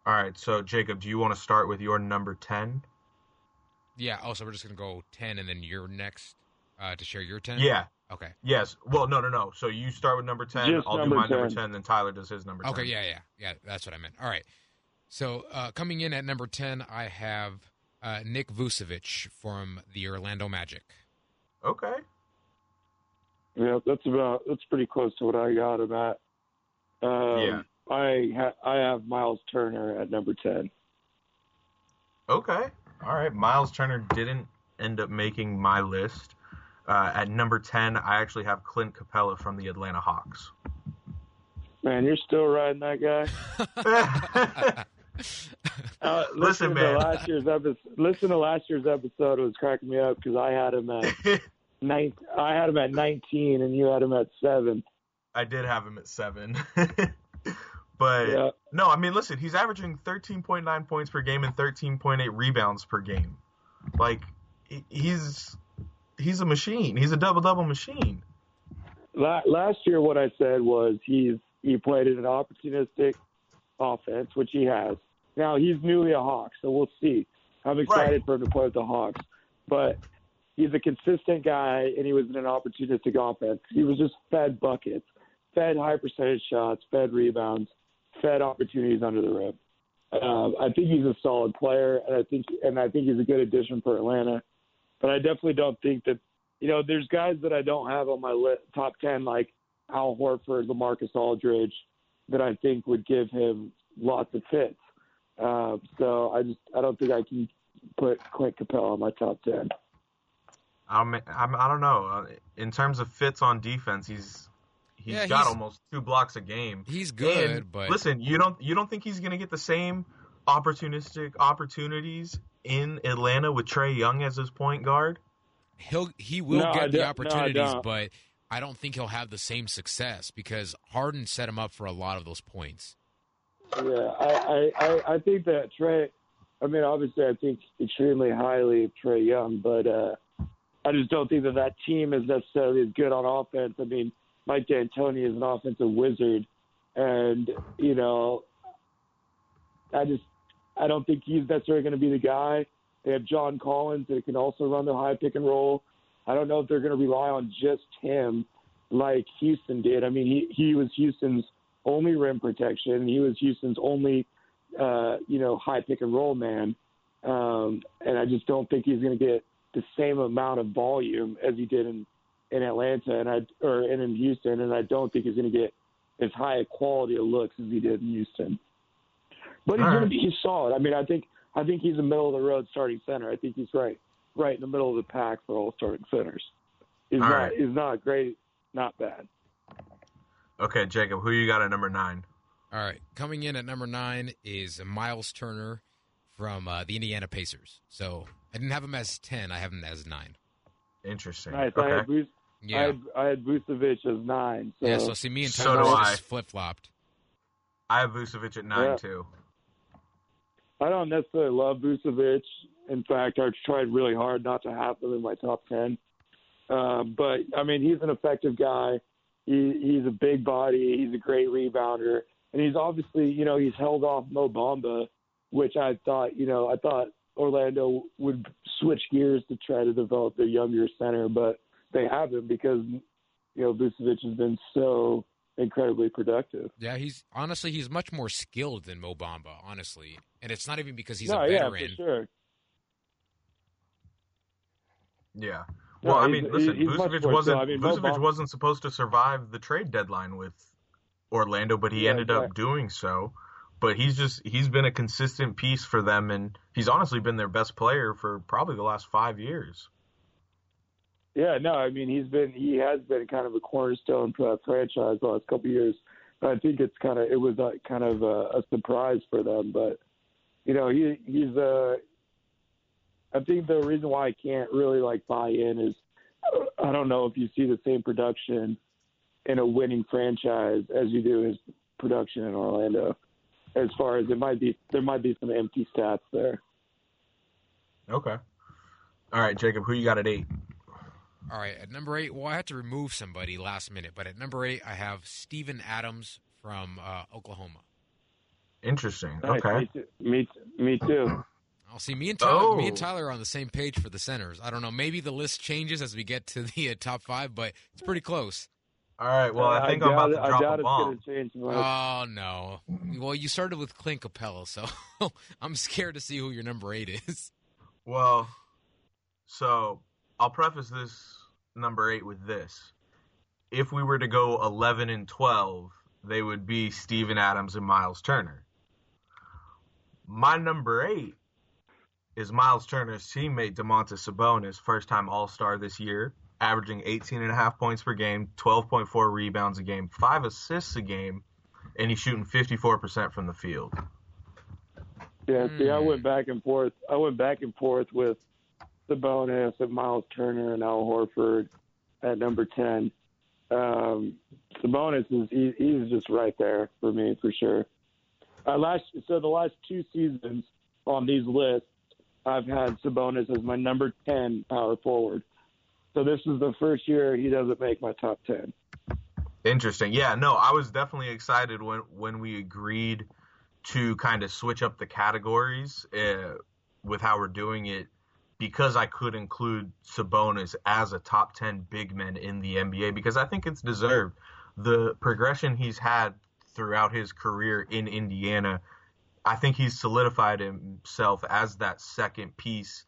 All right. So, Jacob, do you want to start with your number 10? Yeah. Oh, so we're just gonna go ten, and then you're next uh, to share your ten. Yeah. Okay. Yes. Well, no, no, no. So you start with number 10. Just I'll number do my 10. number 10, then Tyler does his number 10. Okay. Yeah. Yeah. Yeah. That's what I meant. All right. So uh, coming in at number ten, I have uh, Nick Vucevic from the Orlando Magic. Okay. Yeah, that's about that's pretty close to what I got him at. Um, Yeah. I ha- I have Miles Turner at number ten. Okay. All right. Miles Turner didn't end up making my list. Uh, at number 10, I actually have Clint Capela from the Atlanta Hawks. Man, you're still riding that guy. Uh, Listen, to man. last year's episode. Listen to last year's episode. It was cracking me up because I had him at nine. I had him at 19, and you had him at seven. I did have him at 7. But Yeah. no, I mean, listen, he's averaging 13.9 points per game and 13.8 rebounds per game. Like, he's he's a machine. He's a double double machine. La- last year, what I said was he's he played in an opportunistic offense, which he has. Now he's newly a Hawk, so we'll see. I'm excited for him to play with the Hawks, but he's a consistent guy, and he was in an opportunistic offense. He was just fed buckets, fed high percentage shots, fed rebounds, fed opportunities under the rim. Um, I think he's a solid player, and I think and I think he's a good addition for Atlanta. But I definitely don't think that you know, there's guys that I don't have on my list, top 10, like Al Horford, LaMarcus Aldridge, that I think would give him lots of fits. Uh, so I just, I don't think I can put Clint Capela on my top 10. I'm, I'm I don't know. Uh, In terms of fits on defense, he's he's Yeah, got he's- almost two blocks a game. He's good, And but listen, you don't you don't think he's gonna get the same opportunistic opportunities in Atlanta with Trae Young as his point guard? he'll he will No, I get the don't- no, I opportunities, but I don't think he'll have the same success because Harden set him up for a lot of those points. Yeah, I, I, I, I think that Trae, I mean, obviously I think extremely highly of Trae Young, but uh, I just don't think that that team is necessarily as good on offense. I mean, Mike D'Antoni is an offensive wizard, and, you know, I just, I don't think he's necessarily going to be the guy. They have John Collins that can also run the high pick and roll. I don't know if they're going to rely on just him like Houston did. I mean, he, he was Houston's only rim protection. He was Houston's only, uh, you know, high pick and roll man. Um, and I just don't think he's going to get the same amount of volume as he did in, in Atlanta and I, or and in Houston. And I don't think he's going to get as high a quality of looks as he did in Houston. But he's All going to be, he's solid. I mean, I think, I think he's a middle of the road starting center. I think he's right, right in the middle of the pack for all starting centers. He's All not, right. he's not great, not bad. Okay, Jacob, who you got at number nine? All right, coming in at number nine is Miles Turner from uh, the Indiana Pacers. So I didn't have him as ten; I have him as nine. Interesting. Nice. I Okay. had, Vuce, I Yeah, had I had Vucevic as nine. So, yeah. So see, me and So Tyler do I. just flip flopped. I have Vucevic at nine Yeah. too. I don't necessarily love Vucevic. In fact, I've tried really hard not to have him in my top ten. Uh, but I mean, he's an effective guy. He, he's a big body. He's a great rebounder, and he's obviously, you know, he's held off Mo Bamba, which I thought, you know, I thought Orlando would switch gears to try to develop their younger center, but they haven't because, you know, Vucevic has been so incredibly productive. Yeah, he's honestly he's much more skilled than Mo Bamba, honestly, and it's not even because he's no, a yeah, veteran. for sure. Yeah. No, Well, I mean, listen, he's much Vucevic wasn't so. I mean, Mo Vucevic Bamba- wasn't supposed to survive the trade deadline with Orlando, but he Yeah, ended up doing so. But he's just he's been a consistent piece for them, and he's honestly been their best player for probably the last five years. Yeah, no, I mean he's been he has been kind of a cornerstone for that franchise the last couple of years. But I think it's kind of it was uh kind of a, a surprise for them, but you know he he's uh I think the reason why I can't really like buy in is I don't know if you see the same production in a winning franchise as you do his production in Orlando. As far as it might be, there might be some empty stats there. Okay. All right, Jacob, who you got at eight? All right, at number eight, well, I had to remove somebody last minute, but at number eight, I have Steven Adams from uh, Oklahoma. Interesting. Nice. Okay. Me too. Me, me too. I'll see me and Tyler. oh. Me and Oh. Tyler are on the same page for the centers. I don't know. Maybe the list changes as we get to the uh, top five, but it's pretty close. All right. Well, I think I am doubt about it- to I drop doubt a bomb. going to change much. Oh no! Well, you started with Clint Capela, so I'm scared to see who your number eight is. Well, so I'll preface this number eight with this. If we were to go 11 and 12, they would be Steven Adams and Miles Turner. My number eight is Miles Turner's teammate, Domantas Sabonis, first time All Star this year, averaging 18 and a half points per game, 12.4 rebounds a game, five assists a game, and he's shooting 54% from the field. Yeah, see, I Hmm. went back and forth. I went back and forth with Sabonis and Miles Turner and Al Horford at number ten. Um, Sabonis is he, he's just right there for me for sure. Uh, last so the last two seasons on these lists, I've had Sabonis as my number ten power forward. So this is the first year he doesn't make my top ten. Interesting. Yeah, no, I was definitely excited when when we agreed to kind of switch up the categories uh, with how we're doing it because I could include Sabonis as a top 10 big man in the NBA because I think it's deserved. The progression he's had throughout his career in Indiana, I think he's solidified himself as that second piece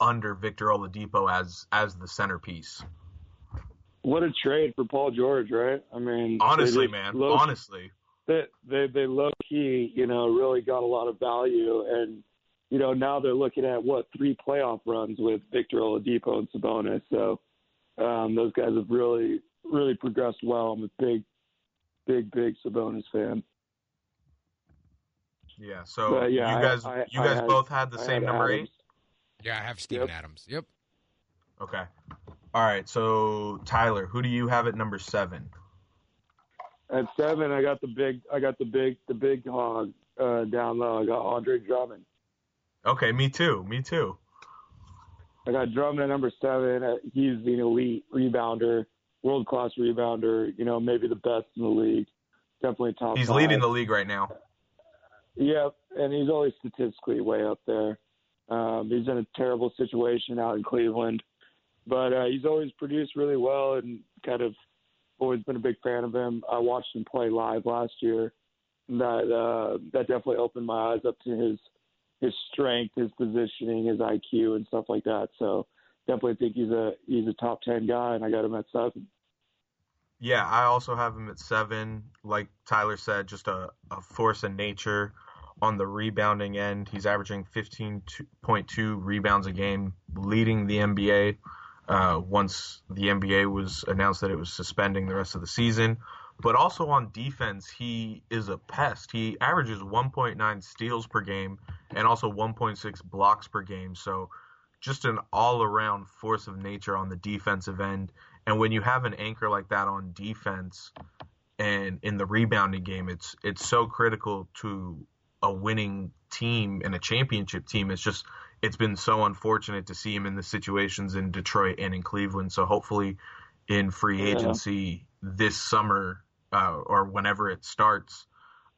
under Victor Oladipo as as the centerpiece. What a trade for Paul George, right? I mean, Honestly, man, low- honestly. they they they low key, you know, really got a lot of value, and you know now they're looking at what three playoff runs with Victor Oladipo and Sabonis. So um, those guys have really really progressed well. I'm a big, big, big Sabonis fan. Yeah, so But, yeah, you guys I- you guys had- both had the I same had number Adams. Oh, Yeah, I have Steven Yep. Adams. Yep. Okay. All right, so Tyler, who do you have at number seven? At seven, I got the big, I got the big, the big hog uh, down low. I got Andre Drummond. Okay, me too. Me too. I got Drummond at number seven. Uh, He's an elite rebounder, world class rebounder. You know, maybe the best in the league. Definitely top. He's five. leading the league right now. Yep, and he's always statistically way up there. Um, he's in a terrible situation out in Cleveland, but uh, he's always produced really well and kind of always been a big fan of him. I watched him play live last year. And that uh, that definitely opened my eyes up to his his strength, his positioning, his IQ, and stuff like that. So definitely think he's a he's a top ten guy, and I got him at seven. Yeah, I also have him at seven. Like Tyler said, just a, a force of nature on the rebounding end. He's averaging 15.2 rebounds a game, leading the NBA. Uh, once the NBA was announced that it was suspending the rest of the season, but also on defense, he is a pest. He averages 1.9 steals per game and also 1.6 blocks per game. So just an all-around force of nature on the defensive end. And when you have an anchor like that on defense and in the rebounding game, it's it's so critical to a winning team and a championship team. It's just it's been so unfortunate to see him in the situations in Detroit and in Cleveland. So hopefully, in free agency yeah. this summer uh, or whenever it starts,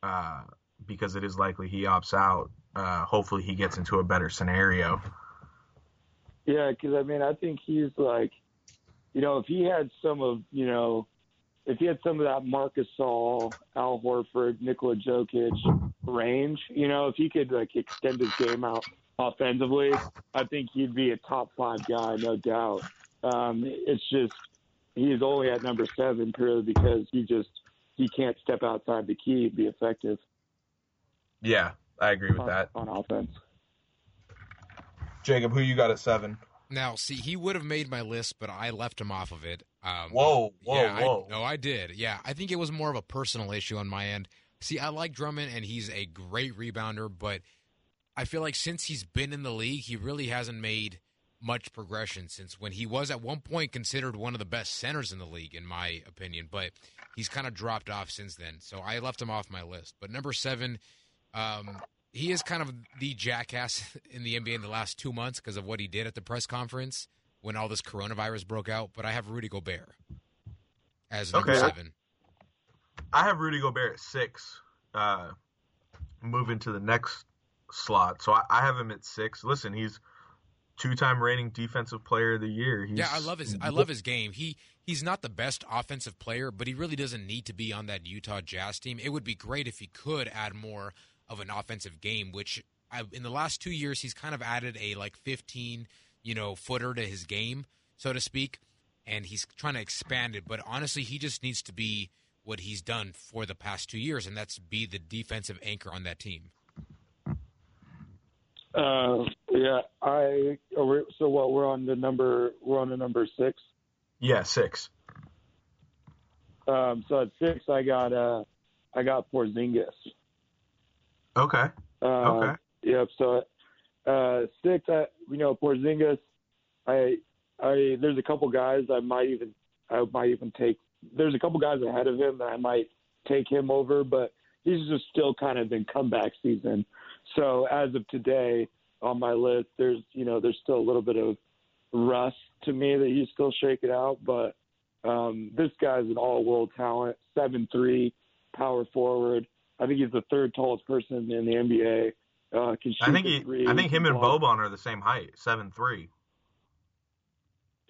uh, because it is likely he opts out. Uh, hopefully, he gets into a better scenario. Yeah, because I mean, I think he's like, you know, if he had some of, you know, if he had some of that Marc Gasol, Al Horford, Nikola Jokic range, you know, if he could like extend his game out offensively, I think he'd be a top five guy, no doubt. Um, it's just he's only at number seven purely because he just he can't step outside the key and be effective. Yeah, I agree with on, that on offense. Jacob, who you got at seven? Now, see, he would have made my list, but I left him off of it. Um, whoa, whoa, yeah, whoa! I, no, I did. Yeah, I think it was more of a personal issue on my end. See, I like Drummond, and he's a great rebounder, but I feel like since he's been in the league, he really hasn't made much progression since when he was at one point considered one of the best centers in the league, in my opinion. But he's kind of dropped off since then, so I left him off my list. But number seven, um, he is kind of the jackass in the NBA in the last two months because of what he did at the press conference when all this coronavirus broke out. But I have Rudy Gobert as number Okay. seven. I have Rudy Gobert at six. Uh, moving to the next slot, so I, I have him at six. Listen, he's two-time reigning defensive player of the year. He's, Yeah, I love his I love his game. He he's not the best offensive player, but he really doesn't need to be on that Utah Jazz team. It would be great if he could add more of an offensive game, which I, in the last two years he's kind of added a like 15 you know footer to his game, so to speak, and he's trying to expand it. But honestly, he just needs to be what he's done for the past two years, and that's be the defensive anchor on that team. Uh, yeah, I. So what? We're on the number. We're on the number six. Yeah, six. Um, so at six, I got uh, I got Porzingis. Okay. Uh, Okay. Yep. So uh, six, I, you know, Porzingis. I, I, there's a couple guys I might even, I might even take. There's a couple guys ahead of him that I might take him over, but he's just still kind of in comeback season. So as of today, on my list, there's, you know, there's still a little bit of rust to me that he's still shaking out, but um, this guy's an all-world talent, seven three, power forward. I think he's the third tallest person in the NBA. Uh, can shoot I think he. three, I think him and block. Boban are the same height, seven three.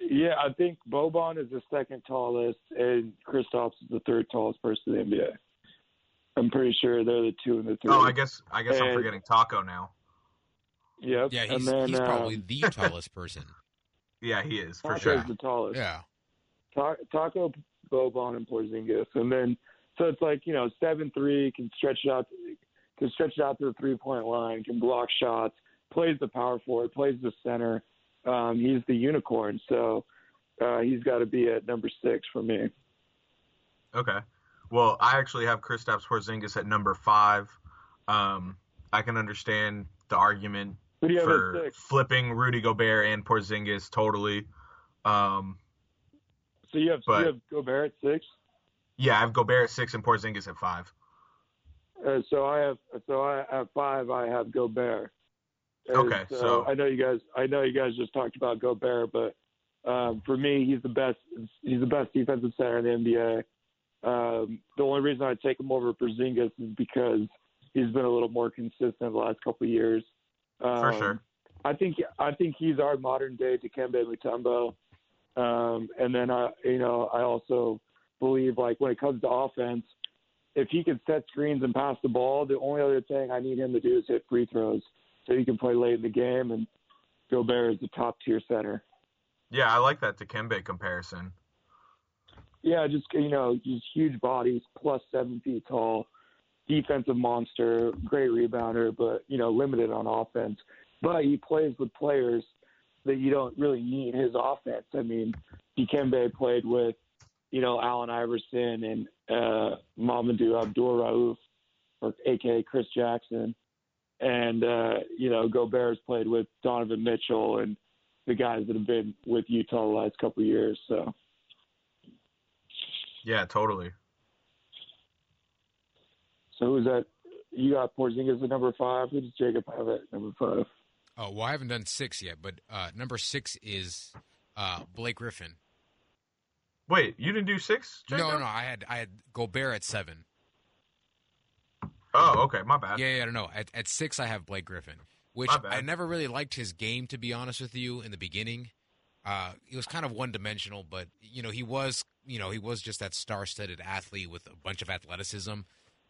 Yeah, I think Boban is the second tallest, and Kristaps is the third tallest person in the NBA. I'm pretty sure they're the two and the three. Oh, I guess. I guess I'm forgetting Taco now. Yep. Yeah, and he's then, he's probably um, the tallest person. Yeah, he is for Taco's sure. the tallest. Yeah. Ta- Taco, Boban, and Porzingis, and then so it's like you know seven three can stretch it out, can stretch it out to the three point line, can block shots, plays the power forward, plays the center. Um, he's the unicorn, so uh, he's got to be at number six for me. Okay. Well, I actually have Kristaps Porzingis at number five. Um, I can understand the argument Who do you have for flipping Rudy Gobert and Porzingis totally. Um, So you have but- you have Gobert at six. yeah, I have Gobert at six and Porzingis at five. Uh, so I have so I have five. I have Gobert. And Okay, so- I know you guys. I know you guys just talked about Gobert, but um, for me, he's the best. He's the best defensive center in the NBA. Um, the only reason I take him over Porzingis is because he's been a little more consistent the last couple of years. Um, For sure. I think I think he's our modern day Dikembe Mutombo. Um, and then I, you know, I also believe like when it comes to offense, if he can set screens and pass the ball, the only other thing I need him to do is hit free throws so he can play late in the game. And Gobert is the top tier center. Yeah, I like that Dikembe comparison. Yeah, just you know, just huge bodies, plus seven feet tall. defensive monster, great rebounder, but you know limited on offense. But he plays with players that you don't really need his offense. I mean, Dikembe played with you know Allen Iverson and uh, Mahmoud Abdul Rauf, or AKA Chris Jackson, and uh, you know Gobert's played with Donovan Mitchell and the guys that have been with Utah the last couple of years. So. Yeah, totally. So who's that? You got Porzingis at number five. Who does Jacob have at number five? Oh well, I haven't done six yet, but uh, number six is uh, Blake Griffin. Wait, you didn't do six? Jacob? No, no, I had I had Gobert at seven. Oh, okay, my bad. Yeah, yeah, no. At, at six, I have Blake Griffin, which I never really liked his game, to be honest with you, in the beginning. Uh, he was kind of one dimensional, but you know he was, you know, he was just that star-studded athlete with a bunch of athleticism.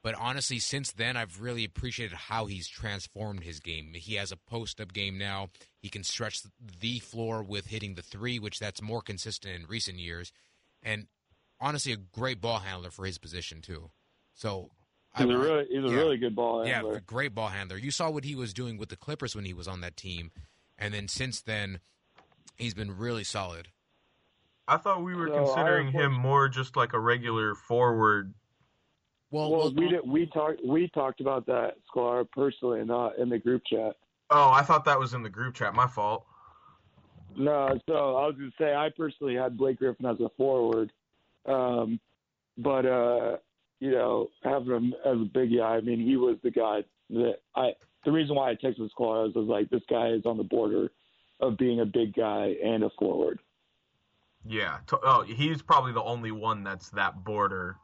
But honestly, since then, I've really appreciated how he's transformed his game. He has a post-up game now. He can stretch the floor with hitting the three, which that's more consistent in recent years. And honestly, a great ball handler for his position too. So He's a really, he's a yeah. really good ball yeah, handler. a great ball handler. You saw what he was doing with the Clippers when he was on that team, and then since then, he's been really solid. I thought we were So, considering him more just like a regular forward. Well, Well, well, we did, we talked we talked about that Sklar personally, not in the group chat. Oh, I thought that was in the group chat. My fault. No, so I was gonna say I personally had Blake Griffin as a forward, um, but uh, you know having him as a big guy, I mean he was the guy that I. The reason why I texted Sklar was, was like this guy is on the border of being a big guy and a forward. Yeah. To, oh, he's probably the only one that's that border.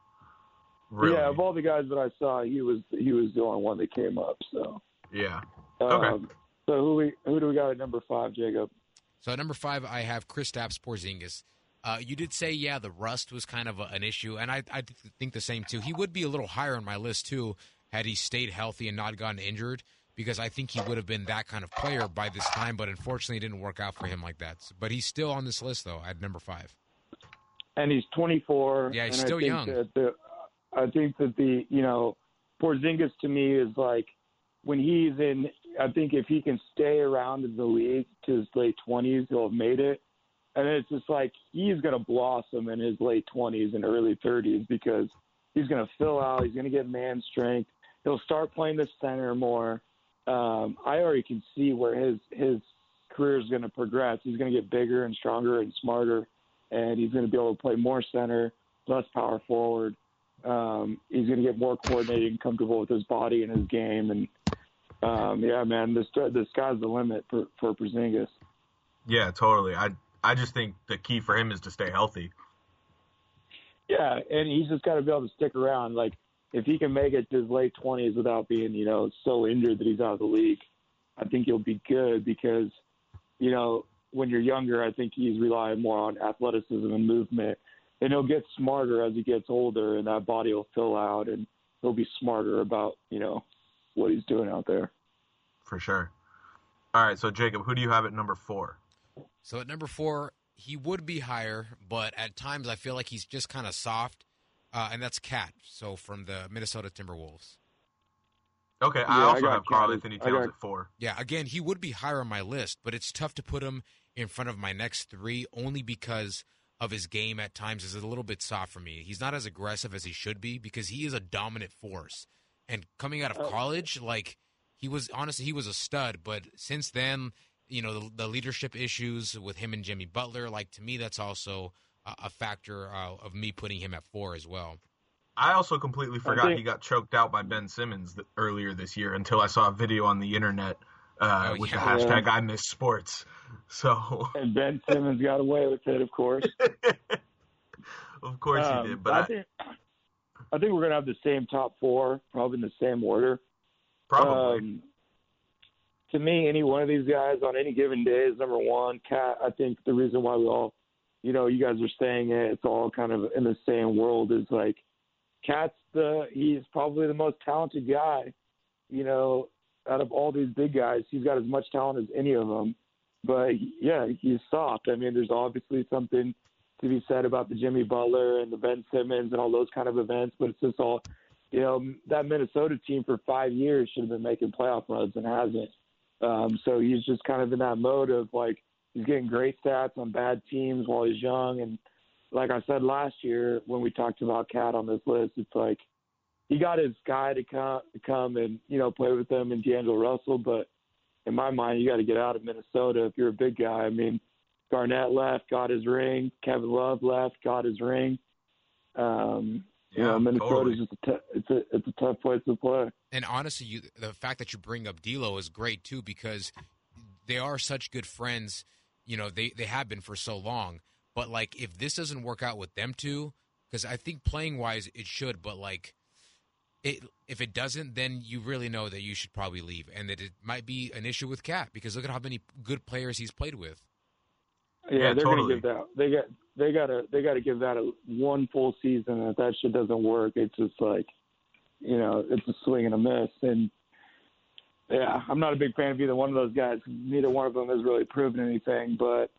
Really. Yeah, of all the guys that I saw, he was he was the only one that came up. So Yeah. um, Okay. So who we who do we got at number five, Jacob? So at number five, I have Kristaps Porzingis. Uh, you did say, yeah, the rust was kind of a, an issue, and I, I think the same too. He would be a little higher on my list too had he stayed healthy and not gotten injured, because I think he would have been that kind of player by this time. But unfortunately, it didn't work out for him like that. But he's still on this list though at number five. and he's 24. Yeah, he's and still I think young. That the, I think that the you know Porzingis to me is like when he's in. I think if he can stay around in the league to his late 20s, he'll have made it. And it's just like he's going to blossom in his late 20s and early 30s because he's going to fill out. He's going to get man strength. He'll start playing the center more. Um, I already can see where his his career is going to progress. He's going to get bigger and stronger and smarter and he's going to be able to play more center, less power forward. Um, he's going to get more coordinated and comfortable with his body and his game. And um, yeah, man, the the sky's the limit for for Porzingis. Yeah, totally. I I just think the key for him is to stay healthy. Yeah, and he's just got to be able to stick around. Like if he can make it to his late twenties without being, you know, so injured that he's out of the league, I think he'll be good because, you know, when you're younger, I think he's relying more on athleticism and movement, and he'll get smarter as he gets older, and that body will fill out, and he'll be smarter about, you know, what he's doing out there. For sure. All right, so Jacob, who do you have at number four? So at number four, he would be higher, but at times I feel like he's just kind of soft, uh, and that's Cat. So from the Minnesota Timberwolves. Okay, I Yeah, also got have Karl Cat. Anthony I Towns got- at four. Yeah, again, he would be higher on my list, but it's tough to put him in front of my next three only because of his game at times is a little bit soft for me. He's not as aggressive as he should be because he is a dominant force. And coming out of college, like he was honestly he was a stud, but since then, you know, the, the leadership issues with him and Jimmy Butler, like to me that's also a, a factor uh, of me putting him at 4 as well. I also completely forgot think- he got choked out by Ben Simmons th- earlier this year until I saw a video on the internet uh, Oh, with yeah. the hashtag I miss sports. So And Ben Simmons got away with it, of course. of course Um, he did, but I, think I think we're gonna have the same top four, probably in the same order. probably Um, to me, any one of these guys on any given day is number one. Cat, I think the reason why we all, you know, you guys are saying it, it's all kind of in the same world is like, Cat's the, he's probably the most talented guy, you know, out of all these big guys. He's got as much talent as any of them. But yeah, he's soft. I mean, there's obviously something to be said about the Jimmy Butler and the Ben Simmons and all those kind of events, but it's just all you know, that Minnesota team for five years should have been making playoff runs and hasn't. Um, so he's just kind of in that mode of like he's getting great stats on bad teams while he's young. And like I said last year when we talked about Cat on this list, it's like he got his guy to come to come and you know play with him and D'Angelo Russell, but in my mind, you got to get out of Minnesota if you're a big guy. I mean, Garnett left, got his ring. Kevin Love left, got his ring. Um, you know, Minnesota's totally. just a t- it's a it's a tough place to play. And honestly, you the fact that you bring up D'Lo is great too because they are such good friends. You know, they they have been for so long. But like, if this doesn't work out with them two, because I think playing wise it should, but like, it if it doesn't, then you really know that you should probably leave, and that it might be an issue with KAT because look at how many good players he's played with. Yeah, Yeah, they're totally. gonna give that. They got they gotta they gotta give that a one full season. If that shit doesn't work, it's just like, you know, it's a swing and a miss. And yeah, I'm not a big fan of either one of those guys. Neither one of them has really proven anything. But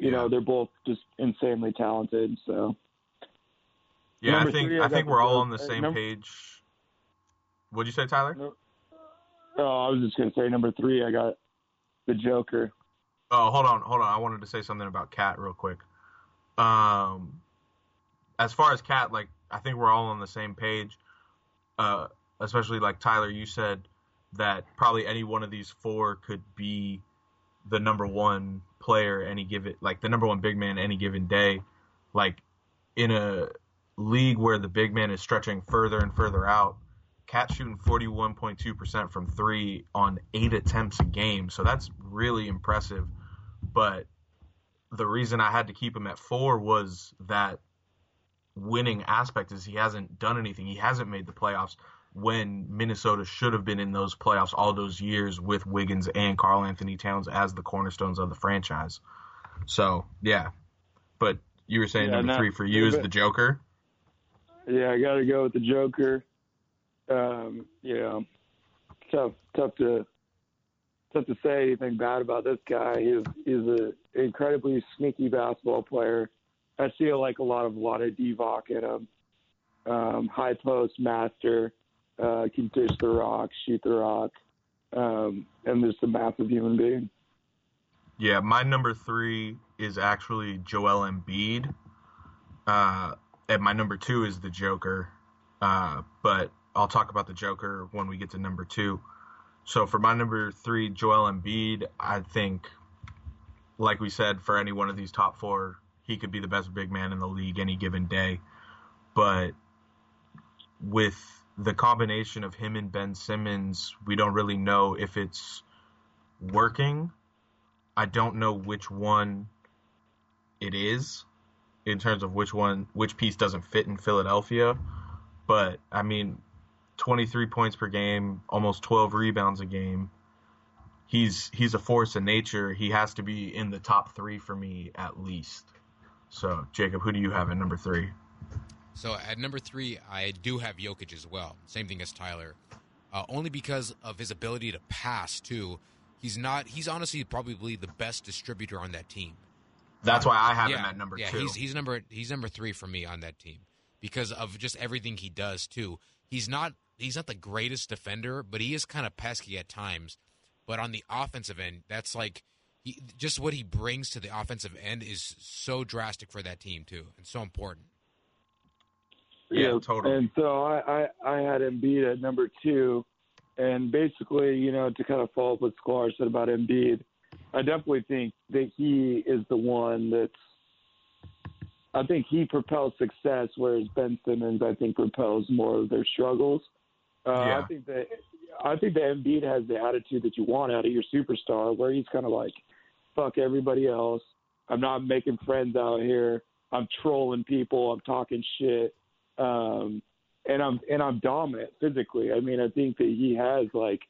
you know, they're both just insanely talented. So Yeah, I think three, I I think we're all on the same number- page. What'd you say, Tyler? oh, I was just gonna say number three. I got the Joker. Oh, hold on, hold on. I wanted to say something about KAT real quick. Um, as far as KAT, like I think we're all on the same page. Uh, especially like Tyler, you said that probably any one of these four could be the number one player any given, like the number one big man any given day. Like in a league where the big man is stretching further and further out, KAT shooting 41.2% from three on eight attempts a game. So that's really impressive. But the reason I had to keep him at four was that winning aspect is he hasn't done anything. He hasn't made the playoffs when Minnesota should have been in those playoffs all those years with Wiggins and Karl Anthony Towns as the cornerstones of the franchise. So, yeah. But you were saying Yeah, number three for you is the Joker? Yeah, I got to go with the Joker. Um, you know, tough, tough to, tough to say anything bad about this guy. He's he's an incredibly sneaky basketball player. I feel like a lot of a lot of Divac in him. Um, high post master, uh, can dish the rock, shoot the rock, um, and just a massive human being. Yeah, my number three is actually Joel Embiid. Uh, and my number two is the Joker. Uh, but I'll talk about the Joker when we get to number two. So for my number three, Joel Embiid, I think, like we said, for any one of these top four, he could be the best big man in the league any given day. But with the combination of him and Ben Simmons, we don't really know if it's working. I don't know which one it is in terms of which one which piece doesn't fit in Philadelphia. But I mean, 23 points per game, almost 12 rebounds a game. He's he's a force of nature. He has to be in the top 3 for me at least. So, Jacob, who do you have at number 3? So at number three, I do have Jokic as well. Same thing as Tyler, uh, only because of his ability to pass too. He's not. He's honestly probably the best distributor on that team. That's why I have yeah, him at number yeah, 2. he's he's number he's number three for me on that team because of just everything he does too. He's not he's not the greatest defender, but he is kind of pesky at times. But on the offensive end, that's like he, just what he brings to the offensive end is so drastic for that team too, and so important. Yeah, Yeah, totally. And so I, I, I had Embiid at number two. And basically, you know, to kind of follow up what Sklar said about Embiid, I definitely think that he is the one that's, I think he propels success, whereas Ben Simmons, I think, propels more of their struggles. Uh, Yeah. I think that I think that Embiid has the attitude that you want out of your superstar, where he's kind of like, fuck everybody else. I'm not making friends out here. I'm trolling people. I'm talking shit. Um, and I'm and I'm dominant physically. I mean, I think that he has like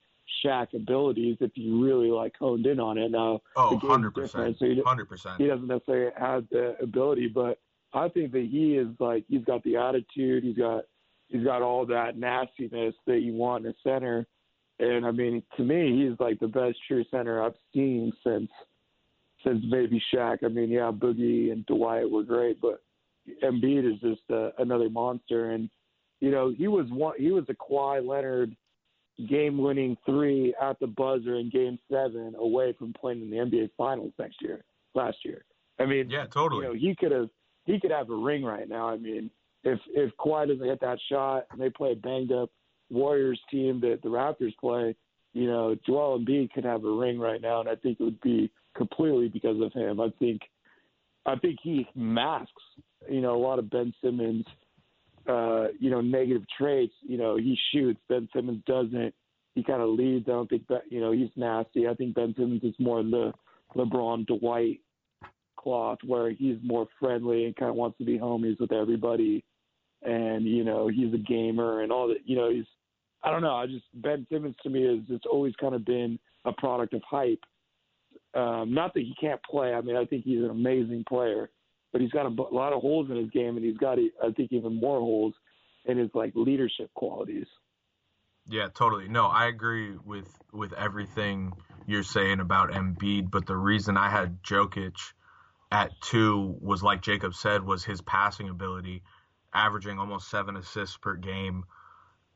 Shaq abilities if you really like honed in on it. Now, oh, 100%. so 100%. he doesn't necessarily have the ability, but I think that he is like he's got the attitude, he's got he's got all that nastiness that you want in a center. And I mean, to me, he's like the best true center I've seen since since maybe Shaq. I mean, yeah, Boogie and Dwight were great, but Embiid is just uh, another monster. And you know, he was one. He was a Kawhi Leonard game-winning three at the buzzer in Game Seven away from playing in the NBA Finals next year. Last year, I mean, Yeah, totally. you know, he could have he could have a ring right now. I mean, if if Kawhi doesn't hit that shot and they play a banged up Warriors team that the Raptors play, you know, Joel Embiid could have a ring right now, and I think it would be completely because of him. I think I think he masks, you know, a lot of Ben Simmons, uh, you know, negative traits. You know, he shoots. Ben Simmons doesn't. He kind of leads. I don't think that you know he's nasty. I think Ben Simmons is more the LeBron Dwight cloth where he's more friendly and kind of wants to be homies with everybody and you know he's a gamer and all that you know he's i don't know i just ben simmons to me is it's always kind of been a product of hype um not that he can't play i mean i think he's an amazing player but he's got a lot of holes in his game and he's got i think even more holes in his like leadership qualities Yeah, totally. No, I agree with with everything you're saying about Embiid, but the reason I had Jokic at two was like Jacob said was his passing ability, averaging almost seven assists per game,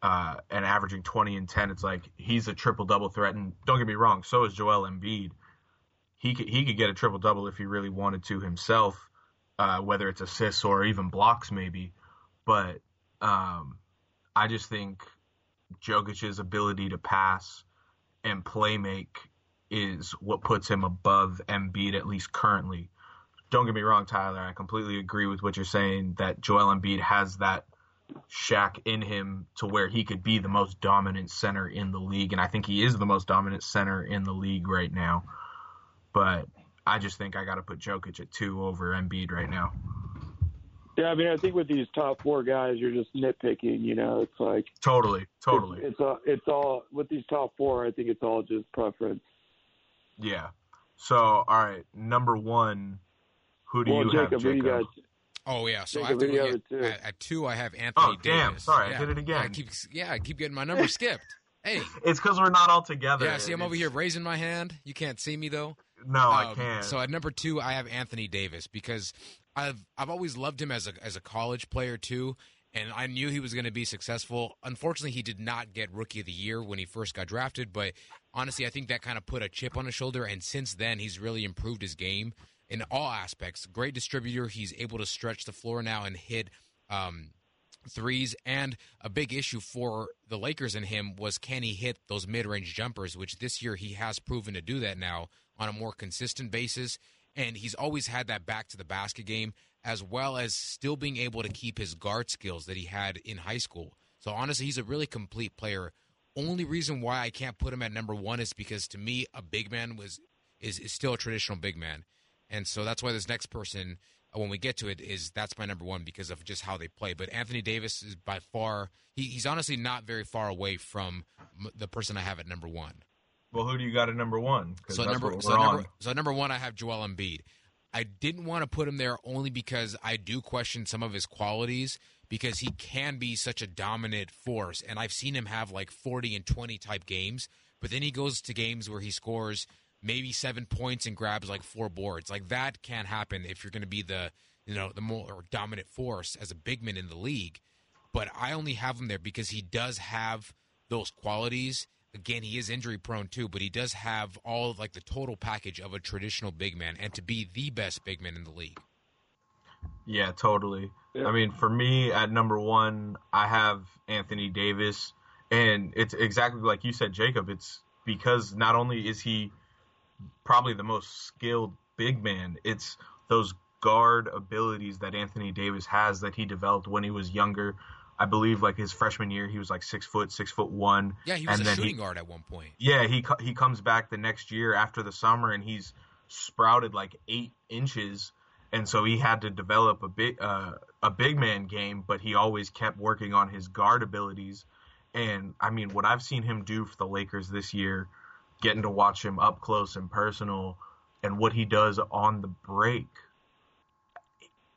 uh, and averaging 20 and 10. It's like he's a triple double threat, and don't get me wrong, so is Joel Embiid. He could, he could get a triple double if he really wanted to himself, uh, whether it's assists or even blocks maybe, but um, I just think Jokic's ability to pass and play make is what puts him above Embiid at least currently. Don't get me wrong, Tyler. I completely agree with what you're saying that Joel Embiid has that Shaq in him to where he could be the most dominant center in the league, and I think he is the most dominant center in the league right now. But I just think I got to put Jokic at two over Embiid right now. yeah i mean i think with these top four guys you're just nitpicking you know it's like Totally, totally. it's, it's all it's all with these top four i think it's all just preference Yeah. So, all right, number one, who do well you jacob, have, who do Jacob? you got Oh yeah, so I Jacob, have to who do you go have at two? at, at two. I have Anthony Oh, damn, Davis. sorry, I yeah. did it again. I keep, yeah, I keep getting my number skipped. Hey, It's because we're not all together. yeah, see, I'm over here raising my hand. You can't see me though. No, I Um, can't. So at number two, I have Anthony Davis because I've I've always loved him as a as a college player too, and I knew he was going to be successful. Unfortunately, he did not get Rookie of the Year when he first got drafted, but honestly, I think that kind of put a chip on his shoulder. And since then, he's really improved his game in all aspects. Great distributor. He's able to stretch the floor now and hit. Um, threes and a big issue for the Lakers and him was can he hit those mid-range jumpers which this year he has proven to do that now on a more consistent basis and he's always had that back to the basket game as well as still being able to keep his guard skills that he had in high school so honestly he's a really complete player only reason why I can't put him at number 1 is because to me a big man was is, is still a traditional big man and so that's why this next person, uh, when we get to it, is that's my number one because of just how they play. But Anthony Davis is by far, he, he's honestly not very far away from the person I have at number one. Well, who do you got at number one? So number, so number, so number one, I have Joel Embiid. I didn't want to put him there only because I do question some of his qualities because he can be such a dominant force. And I've seen him have like 40 and 20 type games, but then he goes to games where he scores maybe seven points and grabs like four boards. Like that can't happen if you're going to be the, you know, the more dominant force as a big man in the league. But I only have him there because he does have those qualities. Again, he is injury prone too, but he does have all of like the total package of a traditional big man and to be the best big man in the league. Yeah, totally. Yeah. I mean, for me at number one, I have Anthony Davis, and it's exactly like you said, Jacob. It's because not only is he probably the most skilled big man, it's those guard abilities that Anthony Davis has that he developed when he was younger. I believe like his freshman year, he was like six foot, six foot one. Yeah, he was and a then shooting guard at one point. Yeah, he he comes back the next year after the summer and he's sprouted like eight inches, and so he had to develop a big uh, a big man game, but he always kept working on his guard abilities. And I mean, what I've seen him do for the Lakers this year, getting to watch him up close and personal, and what he does on the break.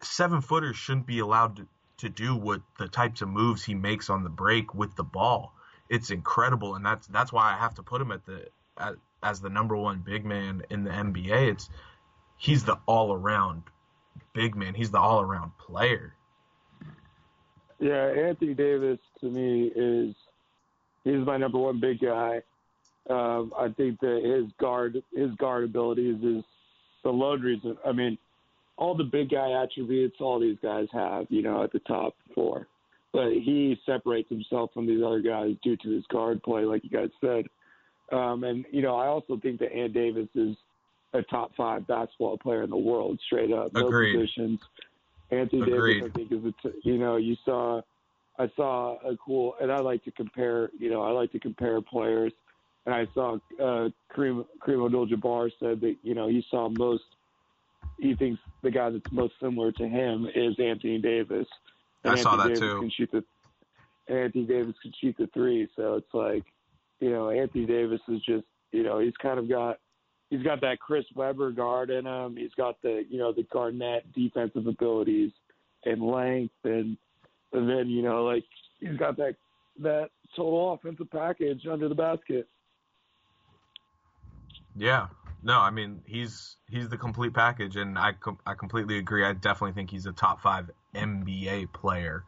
Seven footers shouldn't be allowed to, to do what the types of moves he makes on the break with the ball it's incredible, and that's that's why I have to put him at the at, as the number one big man in the NBA. It's he's the all around big man. He's the all around player. Yeah, Anthony Davis to me is he's my number one big guy. Um, I think that his guard his guard abilities is the load reason. I mean, all the big guy attributes all these guys have, you know, at the top four. But he separates himself from these other guys due to his guard play, like you guys said. Um, and you know, I also think that Ant Davis is a top five basketball player in the world, straight up, no Agreed. positions. Anthony Agreed. Davis, I think, is a t- you know, you saw, I saw a cool, and I like to compare, you know, I like to compare players, and I saw uh, Kareem Kareem Abdul-Jabbar said that you know he saw most, he thinks the guy that's most similar to him is Anthony Davis. I saw Anthony that Davis too. Can shoot the, Anthony Davis can shoot the three, so it's like, you know, Anthony Davis is just, you know, he's kind of got he's got that Chris Webber guard in him. He's got the you know the Garnett defensive abilities and length, and and then you know like he's got that that total offensive package under the basket. Yeah. No, I mean he's he's the complete package, and I com- I completely agree. I definitely think he's a top five NBA player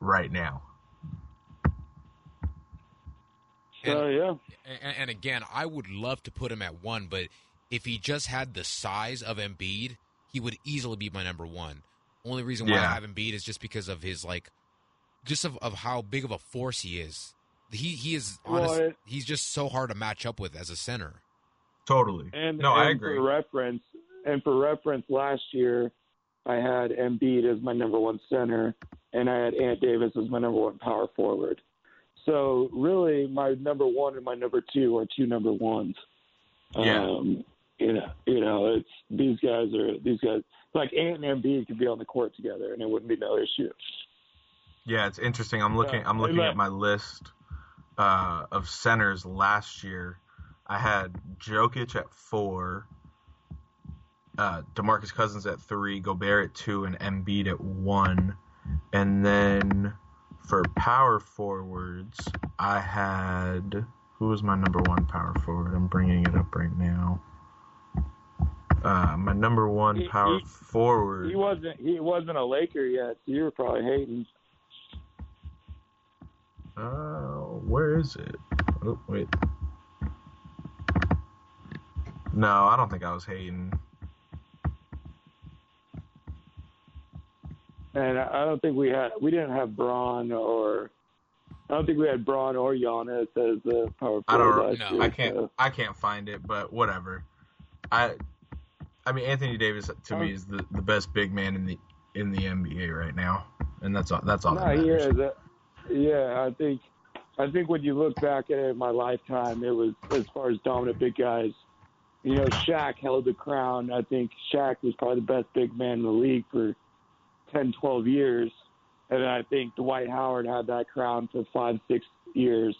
right now. So uh, yeah, And, and again, I would love to put him at one, but if he just had the size of Embiid, he would easily be my number one. Only reason why Yeah. I have Embiid is just because of his like, just of, of how big of a force he is. He he is Well, it- he's just so hard to match up with as a center. Totally. and no, and I agree. For reference, and for reference, last year I had Embiid as my number one center, and I had Ant Davis as my number one power forward. So really, my number one and my number two are two number ones. Yeah. Um, you know, you know, it's these guys are these guys like Ant and Embiid could be on the court together, and it wouldn't be no issue. Yeah, it's interesting. I'm looking. Yeah, I'm looking at my list uh, of centers last year. I had Jokic at four, uh, Demarcus Cousins at three, Gobert at two, and Embiid at one. And then for power forwards, I had who was my number one power forward? I'm bringing it up right now. Uh, my number one He- power he- forward. He wasn't he wasn't a Laker yet, so you were probably hating. Uh, where is it? Oh, wait. No, I don't think I was hating. And I I don't think we had we didn't have Braun or I don't think we had Braun or Giannis as the power forward. I don't- forward last no, year. I can't. so- I can't find it, but whatever. I, I mean, Anthony Davis to me is the, the best big man in the in the NBA right now, and that's all. That's all. No, that he matters. is. Uh, Yeah, I think I think when you look back at it in my lifetime, it was as far as dominant big guys. You know, Shaq held the crown. I think Shaq was probably the best big man in the league for 10, 12 years. And then I think Dwight Howard had that crown for five, six years.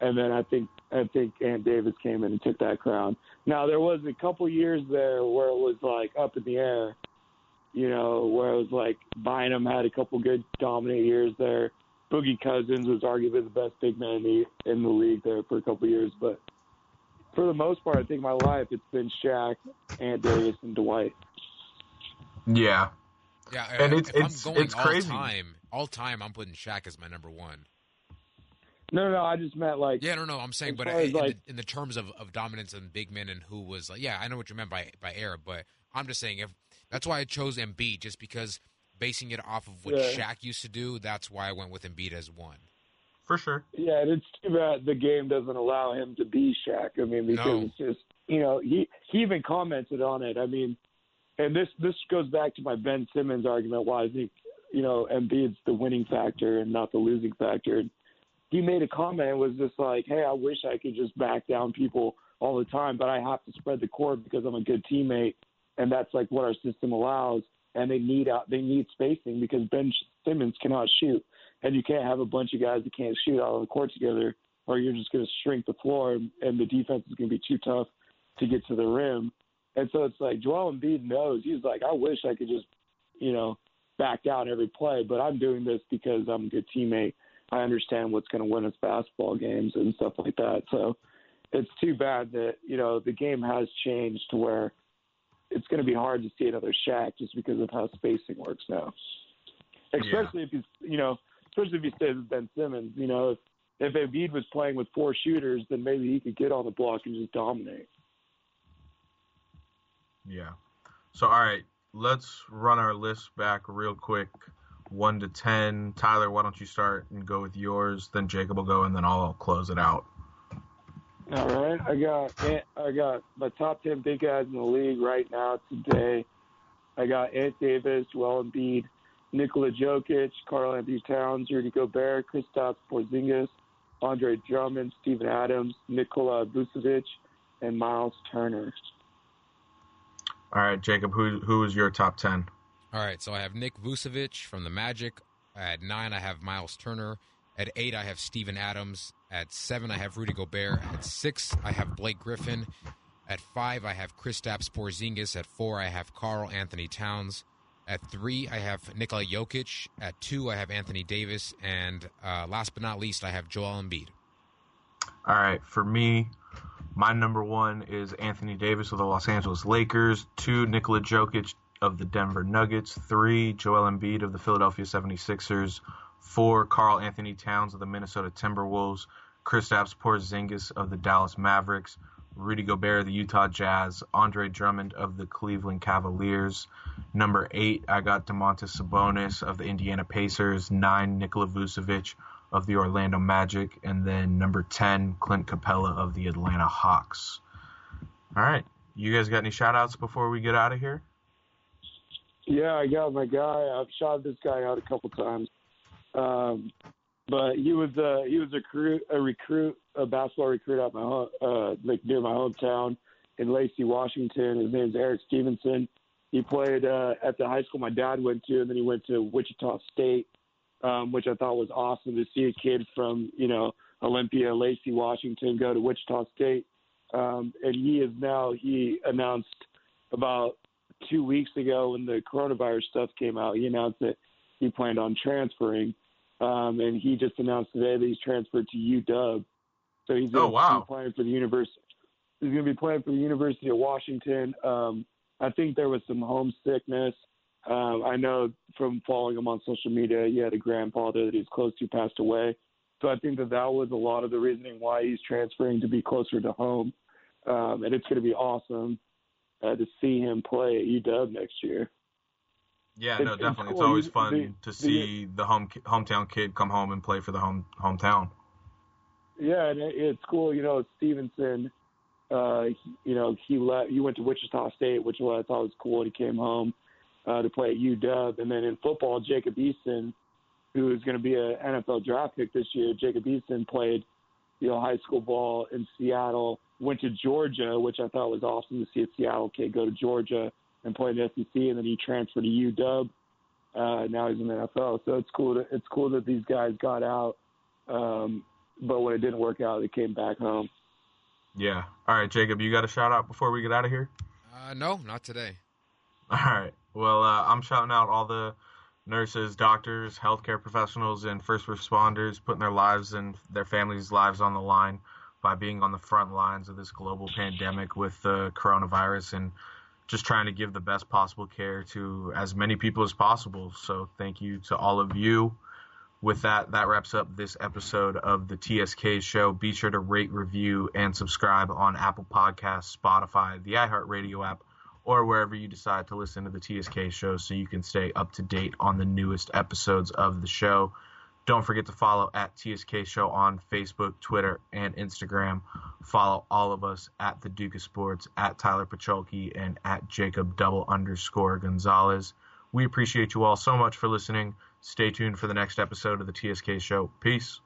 And then I think I think Ant Davis came in and took that crown. Now there was a couple years there where it was like up in the air, you know, where it was like Bynum had a couple good dominant years there. Boogie Cousins was arguably the best big man in the in the league there for a couple years, but for the most part, I think my life it's been Shaq, Ant Davis, and Dwight. Yeah, Yeah, And if it's- I'm it's- going it's all crazy. time, all time, I'm putting Shaq as my number one. No, no, no, I just meant like Yeah, no, no, I'm saying, but in, like- the, in the terms of, of dominance and big men and who was like, yeah, I know what you meant by by era, but I'm just saying if that's why I chose Embiid, just because basing it off of what Yeah. Shaq used to do, that's why I went with Embiid as one. For sure. Yeah, and it's too bad the game doesn't allow him to be Shaq. I mean, because No. it's just you know he he even commented on it. I mean, and this this goes back to my Ben Simmons argument why I think you know Embiid's the winning factor and not the losing factor. He made a comment was just like, "Hey, I wish I could just back down people all the time, but I have to spread the court because I'm a good teammate, and that's like what our system allows." And they need out they need spacing because Ben Simmons cannot shoot and you can't have a bunch of guys that can't shoot out on the court together, or you're just going to shrink the floor, and, and the defense is going to be too tough to get to the rim. And so it's like Joel Embiid knows he's like, I wish I could just, you know, back down every play, but I'm doing this because I'm a good teammate. I understand what's going to win us basketball games and stuff like that. So it's too bad that you know the game has changed to where it's going to be hard to see another Shaq just because of how spacing works now. Especially if he's, you know, especially if he stays with Ben Simmons. You know, if if Embiid was playing with four shooters, then maybe he could get on the block and just dominate. Yeah. So all right, let's run our list back real quick, one to ten. Tyler, why don't you start and go with yours? Then Jacob will go, and then I'll close it out. All right, I got I got my top ten big guys in the league right now today. I got Ant Davis, Joel Embiid, Nikola Jokic, Karl Anthony Towns, Rudy Gobert, Kristaps Porzingis, Andre Drummond, Steven Adams, Nikola Vucevic, and Miles Turner. All right, Jacob, who who is your top ten? All right, so I have Nick Vucevic from the Magic. At nine, I have Miles Turner. At eight, I have Steven Adams. At seven, I have Rudy Gobert. At six, I have Blake Griffin. At five, I have Kristaps Porzingis. At four, I have Karl Anthony Towns. At three, I have Nikola Jokic. At two, I have Anthony Davis. And uh, last but not least, I have Joel Embiid. All right, for me, my number one is Anthony Davis of the Los Angeles Lakers. Two, Nikola Jokic of the Denver Nuggets. Three, Joel Embiid of the Philadelphia 76ers. Four, Karl Anthony Towns of the Minnesota Timberwolves. Chris Kristaps Porzingis of the Dallas Mavericks. Rudy Gobert of the Utah Jazz. Andre Drummond of the Cleveland Cavaliers. Number eight, I got Domantas Sabonis of the Indiana Pacers. Nine, Nikola Vucevic of the Orlando Magic, and then number 10, Clint Capela of the Atlanta Hawks. All right. You guys got any shout outs before we get out of here? Yeah, I got my guy. I've shot this guy out a couple times. Um, but he was uh, he was a a recruit, a basketball recruit at my home, uh, like near my hometown in Lacey, Washington. His name's Erik Stevenson. He played uh, at the high school my dad went to, and then he went to Wichita State um, which I thought was awesome to see a kid from you know Olympia, Lacey, Washington go to Wichita State. Um, and he is now he announced about two weeks ago when the coronavirus stuff came out. He announced that he planned on transferring, um, and he just announced today that he's transferred to UW. So he's going oh, wow. to be playing for the university. He's going to be playing for the University of Washington. Um, I think there was some homesickness um, I know from following him on social media, he had a grandfather that he's close to passed away. So I think that that was a lot of the reasoning why he's transferring to be closer to home. Um, and it's going to be awesome uh, to see him play at UW next year. Yeah, no, definitely. It's, cool. it's always fun the, to see the, the home hometown kid come home and play for the home hometown. Yeah, and it, it's cool. You know, Stevenson. Uh, you know, he left. He went to Wichita State, which I thought was cool. He came home uh, to play at UW. And then in football, Jacob Eason, who is going to be an NFL draft pick this year, Jacob Eason played, you know, high school ball in Seattle, went to Georgia, which I thought was awesome to see a Seattle kid go to Georgia and play in the SEC, and then he transferred to UW. Uh, now he's in the NFL, so it's cool. To, it's cool that these guys got out, um, but when it didn't work out, they came back home. Yeah. All right, Jacob, you got a shout out before we get out of here? Uh, no, not today. All right. Well, uh, I'm shouting out all the nurses, doctors, healthcare professionals, and first responders putting their lives and their families' lives on the line by being on the front lines of this global pandemic with the coronavirus and just trying to give the best possible care to as many people as possible. So, thank you to all of you. With that, that wraps up this episode of the TSK show. Be sure to rate, review, and subscribe on Apple Podcasts, Spotify, the iHeartRadio app or wherever you decide to listen to the TSK show so you can stay up to date on the newest episodes of the show. Don't forget to follow at TSK Show on Facebook, Twitter, and Instagram. Follow all of us at the Duke of Sports, at Tyler Pacholke, and at Jacob double underscore Gonzalez. We appreciate you all so much for listening. Stay tuned for the next episode of the TSK Show. Peace.